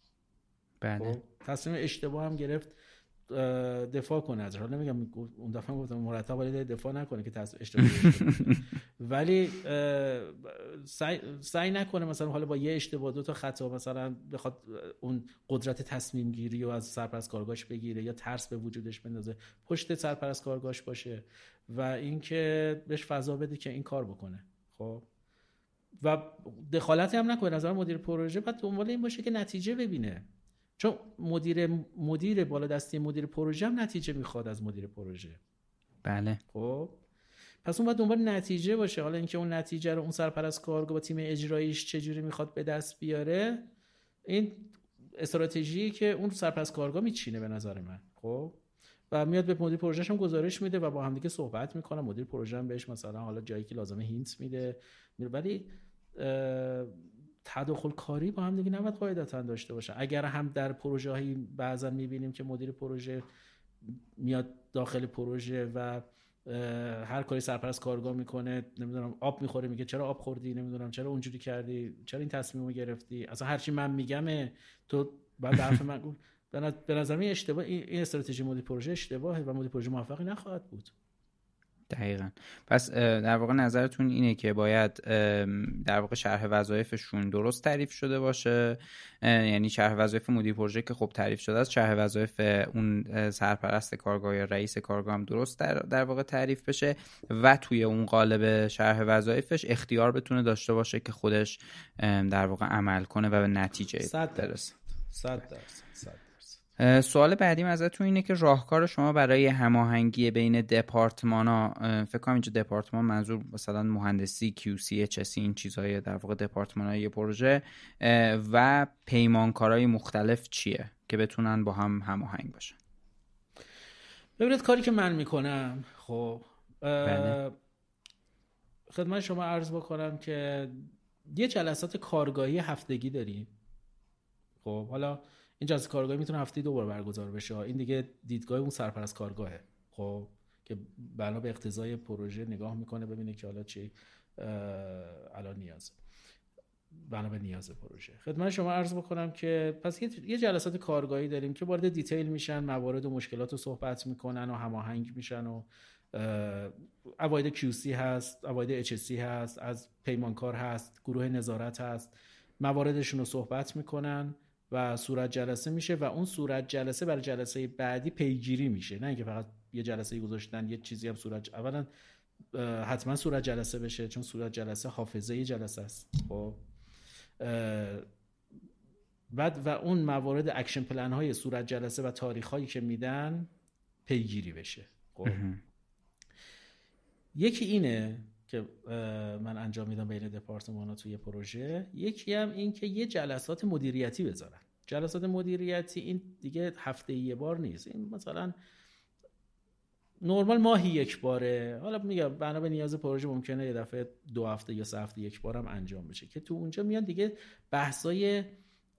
بله. خب؟ تصمیم اشتباه هم گرفت. دفاع کنه ازش. حالا نمیگم اون دفعه گفتم مرتب باید دفاع نکنه که اشتباه ولی سعی, سعی نکنه مثلا حالا با یه اشتباه دو تا خطا مثلا بخواد اون قدرت تصمیم گیری رو از سرپرست کارگاش بگیره یا ترس به وجودش بندازه پشت سرپرست کارگاش باشه و اینکه بهش فضا بده که این کار بکنه. خب؟ و دخالتی هم نکنه. نظر مدیر پروژه بعد دنبال این باشه که نتیجه ببینه. چون مدیر مدیر بالا دستی مدیر پروژه هم نتیجه می‌خواد از مدیر پروژه. بله. خب. پس اون باید دنبال نتیجه باشه. حالا اینکه اون نتیجه رو اون سرپرست کارگاه با تیم اجراییش چجوری می‌خواد به دست بیاره این استراتژی که اون سرپرست کارگاه میچینه به نظر من. خب. و میاد به مدیر پروژهش هم گزارش میده و با همدیگه صحبت می‌کنه. مدیر پروژه هم بهش مثلا حالا جایی که لازمه hint میده. ولی تداخل کاری با هم دیگه نباید قاعدتا داشته باشه. اگر هم در پروژه هایی بعضا می‌بینیم که مدیر پروژه میاد داخل پروژه و هر کاری سرپرست کارگاه می‌کنه نمی‌دونم آب می‌خوره میگه چرا آب خوردی؟ نمی‌دونم چرا اونجوری کردی؟ چرا این تصمیم رو گرفتی؟ اصلا هرچی من میگم تو بعد حرف من به نظر من اشتباه این استراتژی مدیر پروژه اشتباهه و مدیر پروژه موفقی نخواهد بود. دقیقا. پس در واقع نظرتون اینه که باید در واقع شرح وظایفشون درست تعریف شده باشه. یعنی شرح وظایف مدیر پروژه که خب تعریف شده است شرح وظایف اون سرپرست کارگاه یا رئیس کارگاه هم درست در, در واقع تعریف بشه و توی اون قالب شرح وظایفش اختیار بتونه داشته باشه که خودش در واقع عمل کنه و به نتیجه برسه. 100 درصد. سوال بعدیم ازتون اینه که راهکار شما برای هماهنگی بین دپارتمان ها فکر کنم اینجا دپارتمان منظور مثلا مهندسی کیو سی این چیزهای در واقع دپارتمان های پروژه و پیمانکارهای مختلف چیه که بتونن با هم هماهنگ باشن ببینید کاری که من می‌کنم خب بله. خدمت شما عرض بکنم که یه جلسات کارگاهی هفتگی داریم خب حالا این جلسه کارگاهی می‌تونه هفته دو بار برگزار بشه. این دیگه دیدگاه اون سرپرست کارگاهه. خب که بنا به اقتضای پروژه نگاه می‌کنه ببینه که حالا چی الان نیاز. بنا به نیاز پروژه. خدمت شما عرض بکنم که پس یه جلسات کارگاهی داریم که وارد دیتیل میشن موارد و مشکلات رو صحبت می‌کنن و هماهنگ میشن و اواید QC هست اواید HSC هست از پیمانکار هست گروه نظارت هست مواردشون رو صحبت می‌کنن. و صورت جلسه میشه و اون صورت جلسه برای جلسه بعدی پیگیری میشه. نه اینکه فقط یه جلسه گذاشتن یه چیزی هم صورت اولا حتما صورت جلسه بشه چون صورت جلسه حافظه جلسه است. خب. بعد و اون موارد action plan های صورت جلسه و تاریخ هایی که میدن پیگیری بشه. خب. یکی اینه که من انجام میدم بین دپارتمان ها توی پروژه. یکی هم این که یه جلسات مدیریتی بذارن. جلسات مدیریتی این دیگه هفته یه بار نیست. این مثلا نرمال ماهی یک باره. حالا میگم بنا به نیاز پروژه ممکنه یه دفعه دو هفته یا سه هفته یک بارم انجام بشه. که تو اونجا میان دیگه بحثای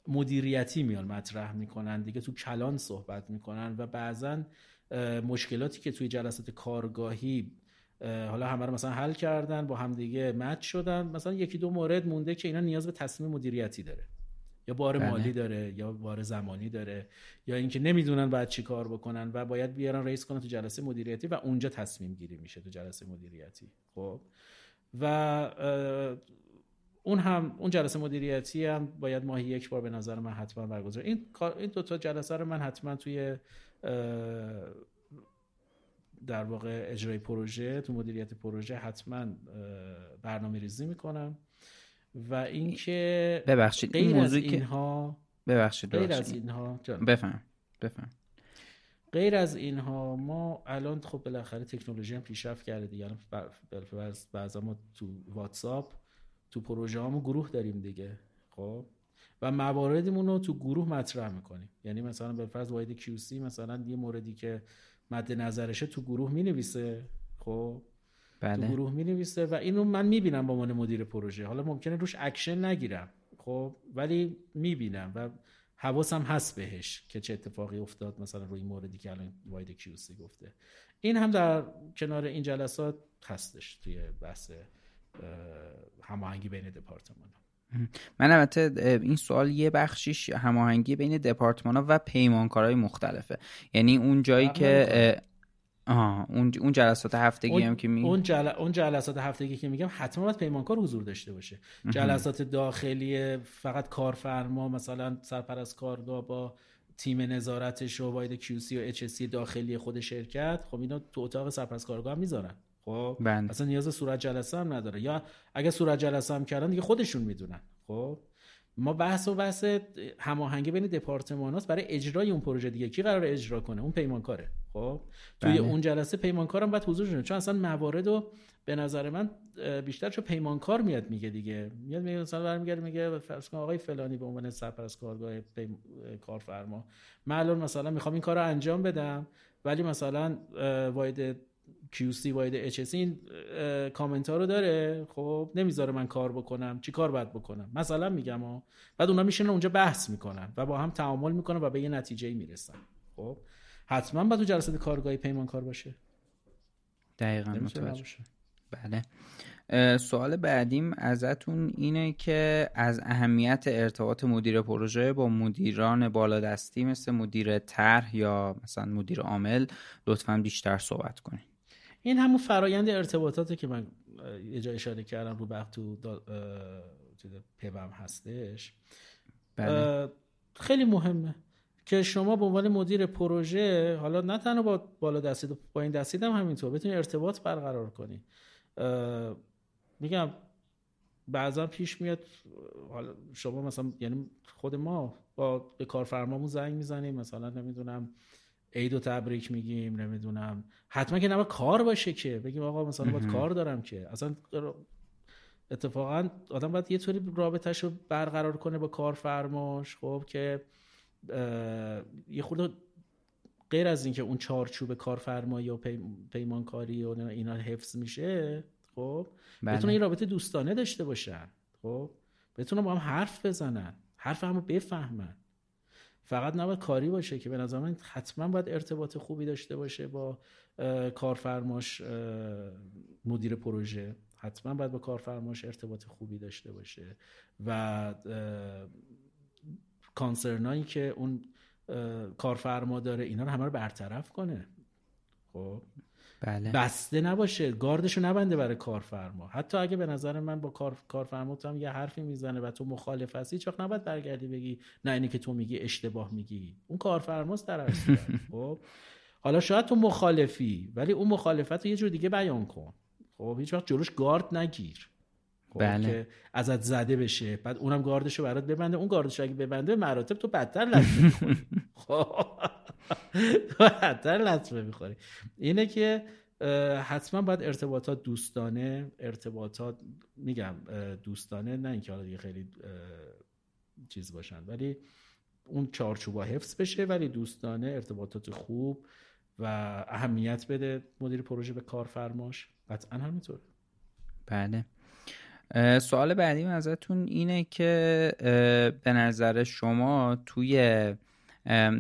مدیریتی میان مطرح می‌کنن. دیگه تو کلان صحبت می‌کنن و بعضا مشکلاتی که توی جلسات کارگاهی حالا همه رو مثلا حل کردن با همدیگه مچ شدن. مثلا یکی دو مورد مونده که اینا نیاز به تصمیم مدیریتی داره. یا بار بله. مالی داره یا بار زمانی داره یا اینکه نمی‌دونن باید چی کار بکنن و باید بیارن رئیس کنن تو جلسه مدیریتی و اونجا تصمیم گیری میشه تو جلسه مدیریتی. خب؟ و اون هم اون جلسه مدیریتی هم باید ماهی یک بار به نظر من حتما برگزار. این این دو تا جلسه رو من حتما توی در واقع اجرای پروژه تو مدیریت پروژه حتما برنامه ریزی می‌کنم. و اینکه ببخشید این موضوع که اینها ببخشید غیر از اینها بفهم بفهم. غیر از اینها ما الان خب بالاخره تکنولوژی هم پیشرفت کرده دیگه. الان بعضا ما تو واتساپ تو پروژه هامو گروه داریم دیگه خب؟ و مواردمون رو تو گروه مطرح می‌کنیم. یعنی مثلا به فرض واحد QC مثلا یه موردی که مد نظرشه تو گروه می نویسه خب؟ بله. تو گروه می نویسه و اینو من می‌بینم با عنوان مدیر پروژه. حالا ممکنه روش اکشن نگیرم خب ولی می‌بینم و حواسم هست بهش که چه اتفاقی افتاد مثلا روی موردی که الان واحد QC گفته. این هم در کنار این جلسات هستش توی بحث هماهنگی بین دپارتمان من البته این سوال یه بخشیش هماهنگی بین دپارتمان ها و پیمانکارهای مختلفه. یعنی اون جایی که آه اون اون جلسات هفتگی هم که می اون, جل... اون جلسات هفتگی که میگم حتما باید پیمانکار حضور داشته باشه. جلسات داخلی فقط کارفرما مثلا سرپرست کارگاه با تیم نظارتش و واید کیوسی و اچ داخلی خود شرکت خب اینا تو اتاق سرپرست کارگاه هم می‌ذارن. خب؟ بند. اصلا نیاز صورت جلسه هم نداره. یا اگه صورت جلسه هم کردن دیگه خودشون می‌دونن. خب؟ ما بحث و بحث هماهنگی بین دپارتماناست. برای اجرای اون پروژه دیگه کی قرار اجرا کنه؟ اون پیمانکاره. خب؟ توی بله. اون جلسه پیمانکارم باید حضور کنه چون اصلا موارد رو به نظر من بیشتر چون پیمانکار میاد میگه دیگه. میاد میگه مثلا برمیگرده میگه فرض کن آقای فلانی به عنوان سرپرست کارگاه پیم... کارفرما. من مثلا می‌خوام این کار رو انجام بدم ولی مثلا واید QC واید HSC این کامنت ها رو داره؟ خب نمی‌ذاره من کار بکنم. چی کار باید بکنم؟ مثلا میگم ها بعد اونا میشینن اونجا بحث می‌کنن و با هم تعامل می‌کنن و به یه نتیجه می‌رسن. خب حتما باید تو جلسات کارگاهی پیمان کار باشه. دقیقا متوجه. بله. سوال بعدیم ازتون اینه که از اهمیت ارتباط مدیر پروژه با مدیران بالادستی مثل مدیر طرح یا مثلا مدیر عامل لطفا بیشتر صحبت کنید این همون فرایند ارتباطاته که من یه جای اشاره کردم رو وقت تو پیوم هستش بله. خیلی مهمه که شما به عنوان مدیر پروژه حالا نه تنها با بالا دستید با این دستید هم همینطور بتونی ارتباط برقرار کنی میگم بعضا پیش میاد حالا شما مثلا یعنی خود ما با به کارفرمامون زنگ می‌زنیم مثلا نمی‌دونم عید و تبریک میگیم نمی‌دونم. حتما که نباید کار باشه که. بگیم آقا مثلا باید کار دارم که. اصلا اتفاقا آدم باید یه طوری رابطهش رو برقرار کنه با کارفرماش خب که یه خود غیر از اینکه اون چارچوب کارفرمایی و پیمانکاری و اینا حفظ میشه خب بله. بتونن یه رابطه دوستانه داشته باشن خب بتونن با هم حرف بزنن حرف همو بفهمن. فقط نباید کاری باشه که به نظر من حتما باید ارتباط خوبی داشته باشه با کارفرماش مدیر پروژه. حتما باید با کارفرماش ارتباط خوبی داشته باشه. و کانسرنایی که اون کارفرما داره اینا رو همه رو برطرف کنه. خب؟ بله. بسته نباشه. گاردشو نبنده برای کارفرما. حتی اگه به نظر من با کار کارفرما تو هم یه حرفی می‌زنه و تو مخالف هستی چون نباید برگردی بگی نه اینی که تو میگی اشتباه میگی. اون کارفرماست در خب؟ حالا شاید تو مخالفی ولی اون مخالفت رو یه جور دیگه بیان کن. خب؟ هیچ وقت جلوش گارد نگیر. خب؟ بله. که ازت زده بشه. بعد اونم گاردشو برات ببنده. اون گاردشو اگه ببنده مراتب تو بدتر می‌خوری خب؟ تو بدتر لطمه می‌خوری. اینه که حتما باید ارتباطات دوستانه ارتباطات میگم دوستانه نه اینکه حالا دیگه خیلی چیز باشن ولی اون چارچوبا حفظ بشه ولی دوستانه ارتباطات خوب و اهمیت بده مدیر پروژه به کارفرماش. قطعا همینطوره. بله. سوال بعدی ازتون اینه که به نظر شما توی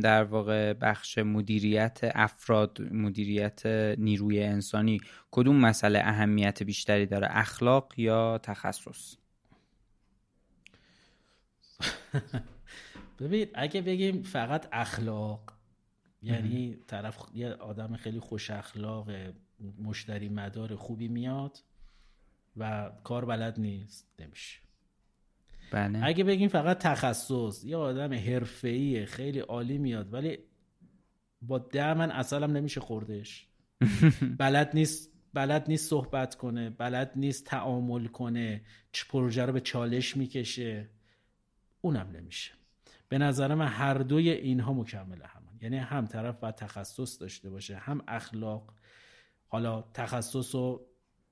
در واقع بخش مدیریت افراد مدیریت نیروی انسانی کدوم مسئله اهمیت بیشتری داره اخلاق یا تخصص؟ ببین اگه بگیم فقط اخلاق یعنی طرف یه آدم خیلی خوش اخلاق مشتری مدار خوبی میاد و کار بلد نیست نمیشه. بله. اگه بگیم فقط تخصص یه آدم حرفه‌ای خیلی عالی میاد ولی با ده من اصلم نمیشه خوردش بلد نیست بلد نیست صحبت کنه بلد نیست تعامل کنه پروژه رو به چالش می‌کشه. اونم نمیشه. به نظر من هر دوی اینها مکمل هم یعنی هم طرف باید تخصص داشته باشه هم اخلاق. حالا تخصص رو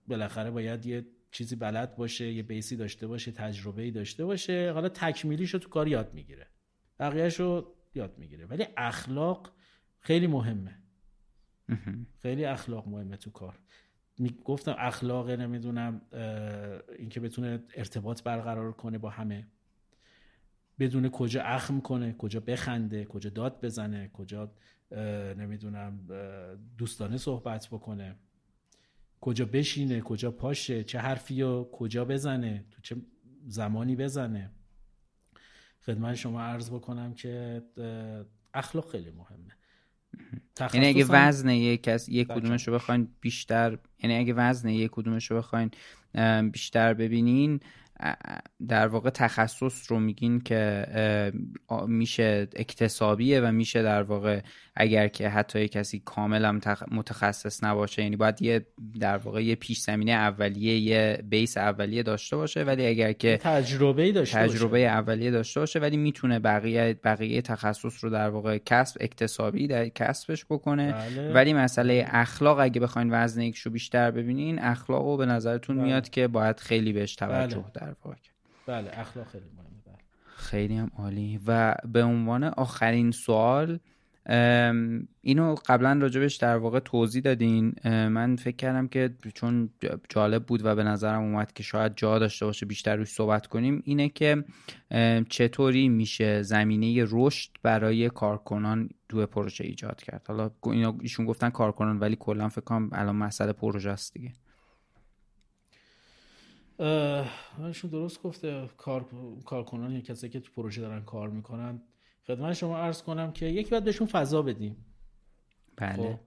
بالاخره باید یه چیزی بلد باشه یه بیسی داشته باشه تجربه ای داشته باشه حالا تکمیلیش رو تو کار یاد می‌گیره. بقیهش رو یاد می‌گیره. ولی اخلاق خیلی مهمه. خیلی اخلاق مهمه تو کار. گفتم اخلاق نمی‌دونم اینکه بتونه ارتباط برقرار کنه با همه. بدون کجا اخم کنه کجا بخنده کجا داد بزنه کجا نمی‌دونم دوستانه صحبت بکنه. کجا بشینه کجا پاشه چه حرفی رو کجا بزنه تو چه زمانی بزنه خدمت شما عرض بکنم که اخلاق خیلی مهمه یعنی اگه وزن یک کس یک بله. کدومش رو بخواین بیشتر یعنی اگه وزن یک کدومش رو بخواین بیشتر ببینین در واقع تخصص رو میگین که میشه اکتسابیه و میشه در واقع اگر که حتی کسی کامل هم متخصص نباشه یعنی باید یه در واقع یه پیش زمینه اولیه یه بیس اولیه داشته باشه ولی اگر که تجربه داشته باشه. تجربه اولیه داشته باشه ولی می‌تونه بقیه بقیه تخصص رو در واقع کسب اکتسابی در کسبش بکنه بله. ولی مسئله اخلاق اگه بخواین وزن یکش رو بیشتر ببینین اخلاق رو به نظرتون بله. میاد که باید خیلی بهش توجه بله. در واقع کرد. بله اخلاق خیلی مهمه بله. خیلی هم عالی و به عنوان آخرین سوال اینو قبلا راجبش در واقع توضیح دادین من فکر کردم که چون جالب بود و به نظرم اومد که شاید جا داشته باشه بیشتر روش صحبت کنیم اینه که چطوری میشه زمینه رشد برای کارکنان تو پروژه ایجاد کرد حالا اینا ایشون گفتن کارکنان ولی کلا فکر کنم الان مسئله پروژه است دیگه ایشون درست گفته کار کارکنان یا کسایی که تو پروژه دارن کار می‌کنن. خدمت شما عرض کنم که یکی باید بهشون فضا بدیم. بله. خب.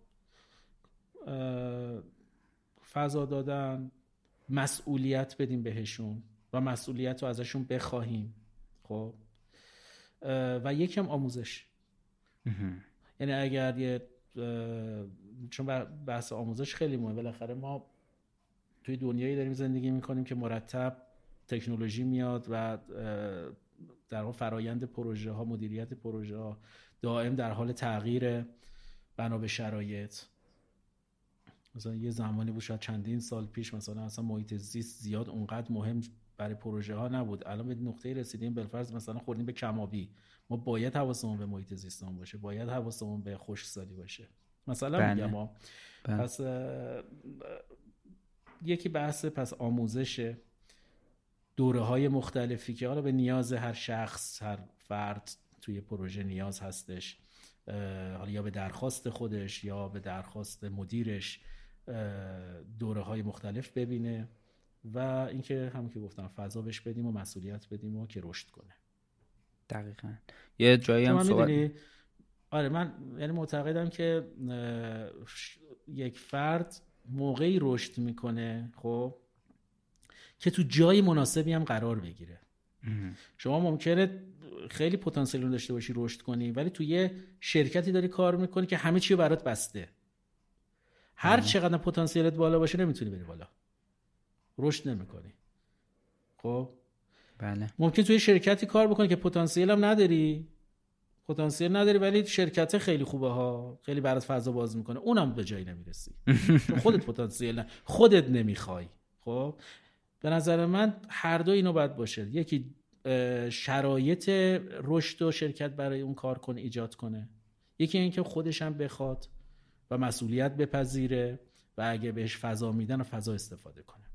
فضا دادن مسئولیت بدیم بهشون و مسئولیت رو ازشون بخواهیم. خب. و یکی هم آموزش. یعنی اگر یه چون بحث آموزش خیلی مهمه. بالاخره ما توی دنیایی داریم زندگی می‌کنیم که مرتب تکنولوژی میاد و در واقع فرایند پروژه ها مدیریت پروژه ها دائم در حال تغییر بنا به شرایط. مثلا یه زمانی بود شاید چندین سال پیش مثلا اصلا محیط زیست زیاد اونقدر مهم برای پروژه ها نبود. الان به نقطه رسیدیم بالفرض مثلا خوردیم به کمابی. ما باید حواسمون به محیط زیستمون باشه باید حواسمون به خشکسالی باشه. مثلا بله. میگم بله. پس یکی بحث پس آموزش دوره های مختلفی که حالا به نیاز هر شخص هر فرد توی پروژه نیاز هستش حالا یا به درخواست خودش یا به درخواست مدیرش دوره های مختلف ببینه و اینکه هم که گفتم فضا بهش بدیم و مسئولیت بدیم و که رشد کنه. دقیقا. یه جایی هم می‌دونی، آره من یعنی معتقدم که یک فرد موقعی رشد می‌کنه خب که تو جای مناسبی هم قرار بگیره. شما ممکنه خیلی پتانسیل رو داشته باشی رشد کنی ولی تو یه شرکتی داری کار می‌کنی که همه چی رو برات بسته. هر چقدر پتانسیلت بالا باشه نمی‌تونی بری بالا. رشد نمی‌کنی. خب؟ بله. ممکن توی شرکتی کار بکنی که پتانسیل هم نداری. پتانسیل نداری ولی شرکت خیلی خوبه ها. خیلی برات فضا باز می‌کنه. اونم به جایی نمی‌رسی. خودت پتانسیل نه. خودت نمی‌خوای. خب؟ به نظر من هر دو اینو باید باشه. یکی شرایط رشد و شرکت برای اون کار کنه ایجاد کنه. یکی اینکه خودش هم بخواد و مسئولیت بپذیره و اگه بهش فضا میدن و فضا استفاده کنه.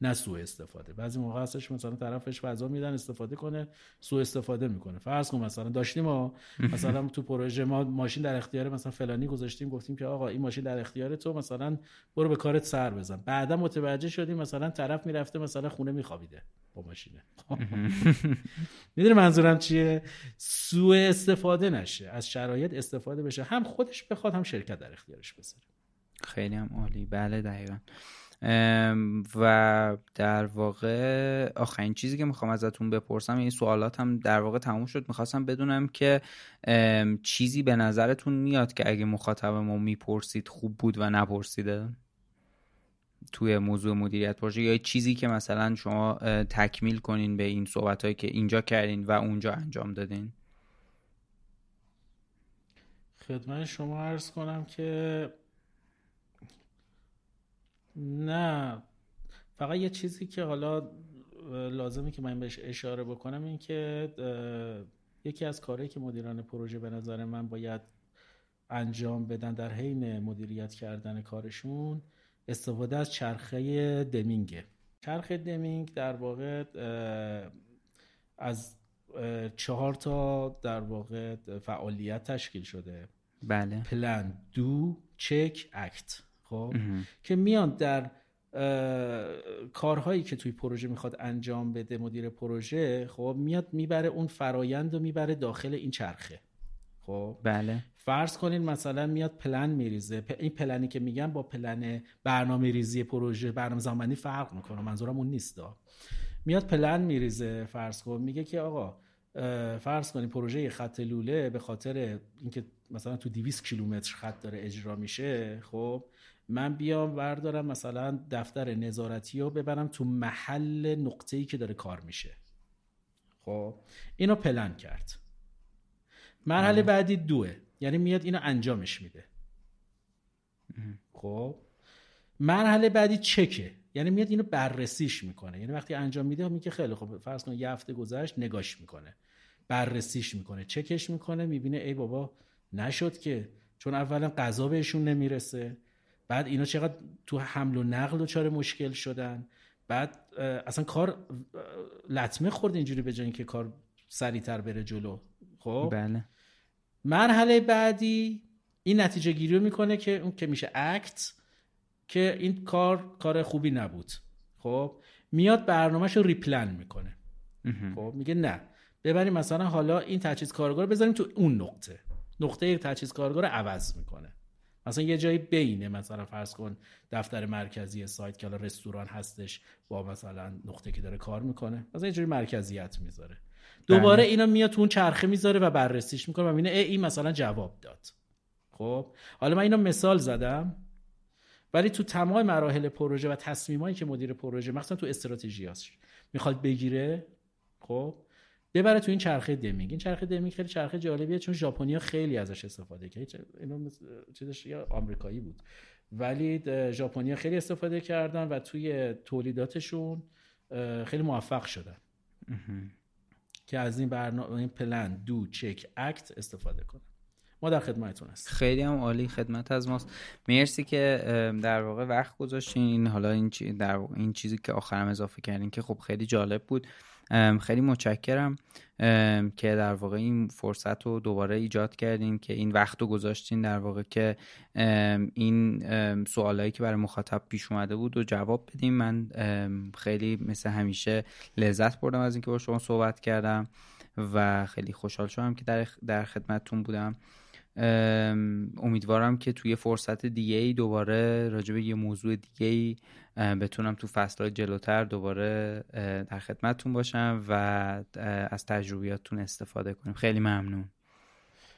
نه سوء استفاده. بعضی موقع هستش مثلا طرفش فضا میدن استفاده کنه سوء استفاده می‌کنه. فرض کن مثلا داشتیم ما مثلا تو پروژه ما ماشین در اختیار مثلا فلانی گذاشتیم گفتیم که آقا این ماشین در اختیار تو مثلا برو به کارت سر بزن. بعدا متوجه شدیم مثلا طرف می‌رفته مثلا خونه میخوابیده با ماشینه. می‌دونی منظورم چیه؟ سوء استفاده نشه. از شرایط استفاده بشه. هم خودش بخواد هم شرکت در اختیارش بذاره. خیلی هم عالی. بله دقیقا. و در واقع آخرین چیزی که می‌خوام ازتون بپرسم این سوالات هم در واقع تموم شد. می‌خواستم بدونم که چیزی به نظرتون میاد که اگه مخاطب ما می‌پرسید خوب بود و نپرسیده؟ توی موضوع مدیریت پروژه یا چیزی که مثلا شما تکمیل کنین به این صحبت هایی که اینجا کردین و اونجا انجام دادین. خدمت شما عرض کنم که نه. فقط یه چیزی که حالا لازمه که من بهش اشاره بکنم این که یکی از کارهایی که مدیران پروژه به نظر من باید انجام بدن در حین مدیریت کردن کارشون استفاده از چرخه دمینگه چرخه دمینگ در واقع از چهار تا در واقع فعالیت تشکیل شده. بله. پلان دو چک اکت. خب که میان در کارهایی که توی پروژه می‌خواد انجام بده مدیر پروژه خب میاد می‌بره اون فرایند و می‌بره داخل این چرخه. خب بله. فرض کنین مثلا میاد پلن میریزه. این پلنی که میگم با پلن برنامه ریزی پروژه برنامه زمانی فرق می‌کنه. منظورم اون نیست میاد پلن میریزه فرض کن میگه که آقا فرض کنیم پروژه خط لوله به خاطر اینکه مثلا تو 200 کیلومتر خط داره اجرا میشه خب من بیام بردارم مثلا دفتر نظارتی رو ببرم تو محل نقطه‌ای که داره کار میشه. خب اینو پلن کرد. مرحله بعدی دوه. یعنی میاد اینو انجامش میده. خب مرحله بعدی چکه. یعنی میاد اینو بررسیش می‌کنه. یعنی وقتی انجام میده میگه خیلی خب فرض کن یه هفته گذشت نگاش می‌کنه. بررسیش می‌کنه. چکش می‌کنه می‌بینه ای بابا نشد که. چون اولا غذا بهشون نمی‌رسه. بعد اینا چقدر تو حمل و نقل دچار مشکل شدن. بعد اصلا کار لطمه خورد اینجوری به جای اینکه کار سریعتر بره جلو. خب؟ بله. مرحله بعدی این نتیجه گیری رو می‌کنه که اون که میشه اکت که این کار کار خوبی نبود. خب؟ میاد برنامهش رو ریپلن می‌کنه. خب؟ میگه نه. ببریم مثلا حالا این تجهیز کارگاه رو بذاریم تو اون نقطه. نقطه تجهیز کارگاه رو عوض می‌کنه. مثلا یه جایی بینه مثلا فرض کن دفتر مرکزی سایت که حالا رستوران هستش با مثلا نقطه که داره کار می‌کنه مثلا یه جوری مرکزیت می‌ذاره. دوباره اینا میاد تو اون چرخه می‌ذاره و بررسیش می‌کنه و می‌بینه ای این مثلا جواب داد. خب؟ حالا من اینو مثال زدم ولی تو تمام مراحل پروژه و تصمیمایی که مدیر پروژه مخصوصا تو استراتژیاش می‌خواد بگیره خب؟ ببره تو این چرخه دمینگ. این چرخه دمینگ خیلی چرخه جالبیه چون ژاپنیا خیلی ازش استفاده کرد. اینو چیزش یه آمریکایی بود. ولی ژاپنیا خیلی استفاده کردن و توی تولیداتشون خیلی موفق شدن. که از این برنامه این پلن دو چک اکت استفاده کنن. ما در خدمتتون هستیم. خیلی هم عالی خدمت از ماست. مرسی که در واقع وقت گذاشتین. این حالا این در واقع این چیزی که آخرم اضافه کردین که خب خیلی جالب بود. خیلی متشکرم. که در واقع این فرصت رو دوباره ایجاد کردین که این وقت رو گذاشتین در واقع که این سوالایی که برای مخاطب پیش اومده بود و جواب بدیم من خیلی مثل همیشه لذت بردم از اینکه با شما صحبت کردم و خیلی خوشحال شدم که در خدمتتون بودم. امیدوارم که توی فرصت دیگه ای دوباره راجع به یه موضوع دیگه ای بتونم تو فصلهای جلوتر دوباره در خدمتتون باشم و از تجربیاتتون استفاده کنیم. خیلی ممنون.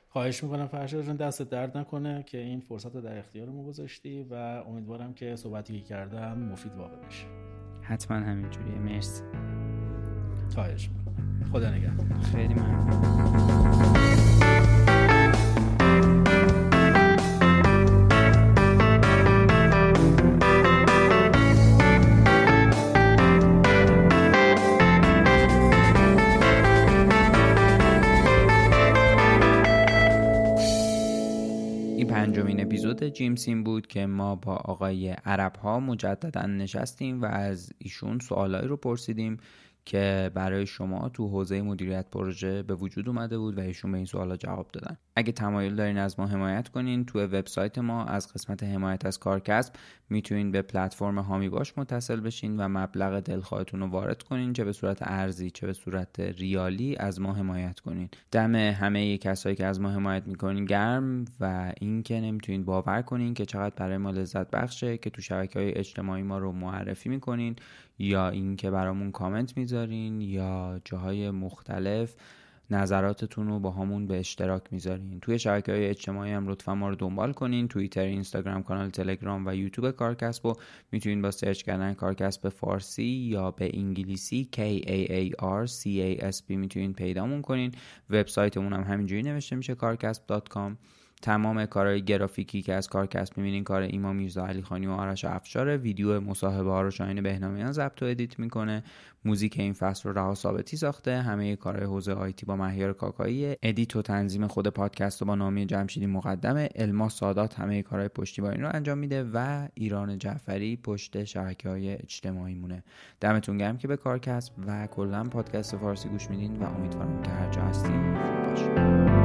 خواهش می‌کنم فرشاد جان دست درد نکنه که این فرصت رو در اختیار ما گذاشتی و امیدوارم که صحبتی که کردم مفید واقع بشه. حتما همینجوریه. مرسی. خواهش خدا نگهدار. خیلی ممنون. اپیزود جیمسین بود که ما با آقای عرب ها مجددا نشستیم و از ایشون سوالایی رو پرسیدیم که برای شما تو حوزه مدیریت پروژه به وجود اومده بود و ایشون به این سوالا جواب دادن. اگه تمایل دارین از ما حمایت کنین تو وبسایت ما از قسمت حمایت از کارکسب می‌تونین به پلتفرم هامی باش متصل بشین و مبلغ دلخواهتون رو وارد کنین چه به صورت ارزی چه به صورت ریالی از ما حمایت کنین. دم همه کسایی که از ما حمایت می‌کنین گرم و اینکه نمی‌تونین باور کنین که چقدر برای ما لذت بخشه که تو شبکه های اجتماعی ما رو معرفی می‌کنین. یا اینکه برامون کامنت می‌ذارین یا جاهای مختلف نظراتتون رو با همون به اشتراک می‌ذارین. توی شبکه های اجتماعی هم لطفا ما رو دنبال کنین. توییتر اینستاگرام کانال تلگرام و یوتیوب کارکسب رو می‌تونین با search کردن کارکسب فارسی یا به انگلیسی K A A R C A S P می‌تونین پیدامون کنین. وبسایتمون هم همینجوری نوشته میشه کارکسب.com تمام کارهای گرافیکی که از کارکسب می‌بینین کار ایمان میرزا علی خانی و آرش افشاره ویدیو مصاحبه ها رو شاهین بهنامیان ضبط و edit می‌کنه. موزیک این فصل رو رها ثابتی ساخته. همه کارهای حوزه IT با مهیار کاکایی. edit و تنظیم خود پادکست رو با نامی جمشیدی مقدمه الما سادات همه کارهای پشتیبانی رو انجام میده و ایران جعفری پشت شبکه های اجتماعی مونه. دمتون گرم که به کارکسب و کلا پادکست فارسی گوش میدین و امیدوارم که هر جا هستین خوب باشین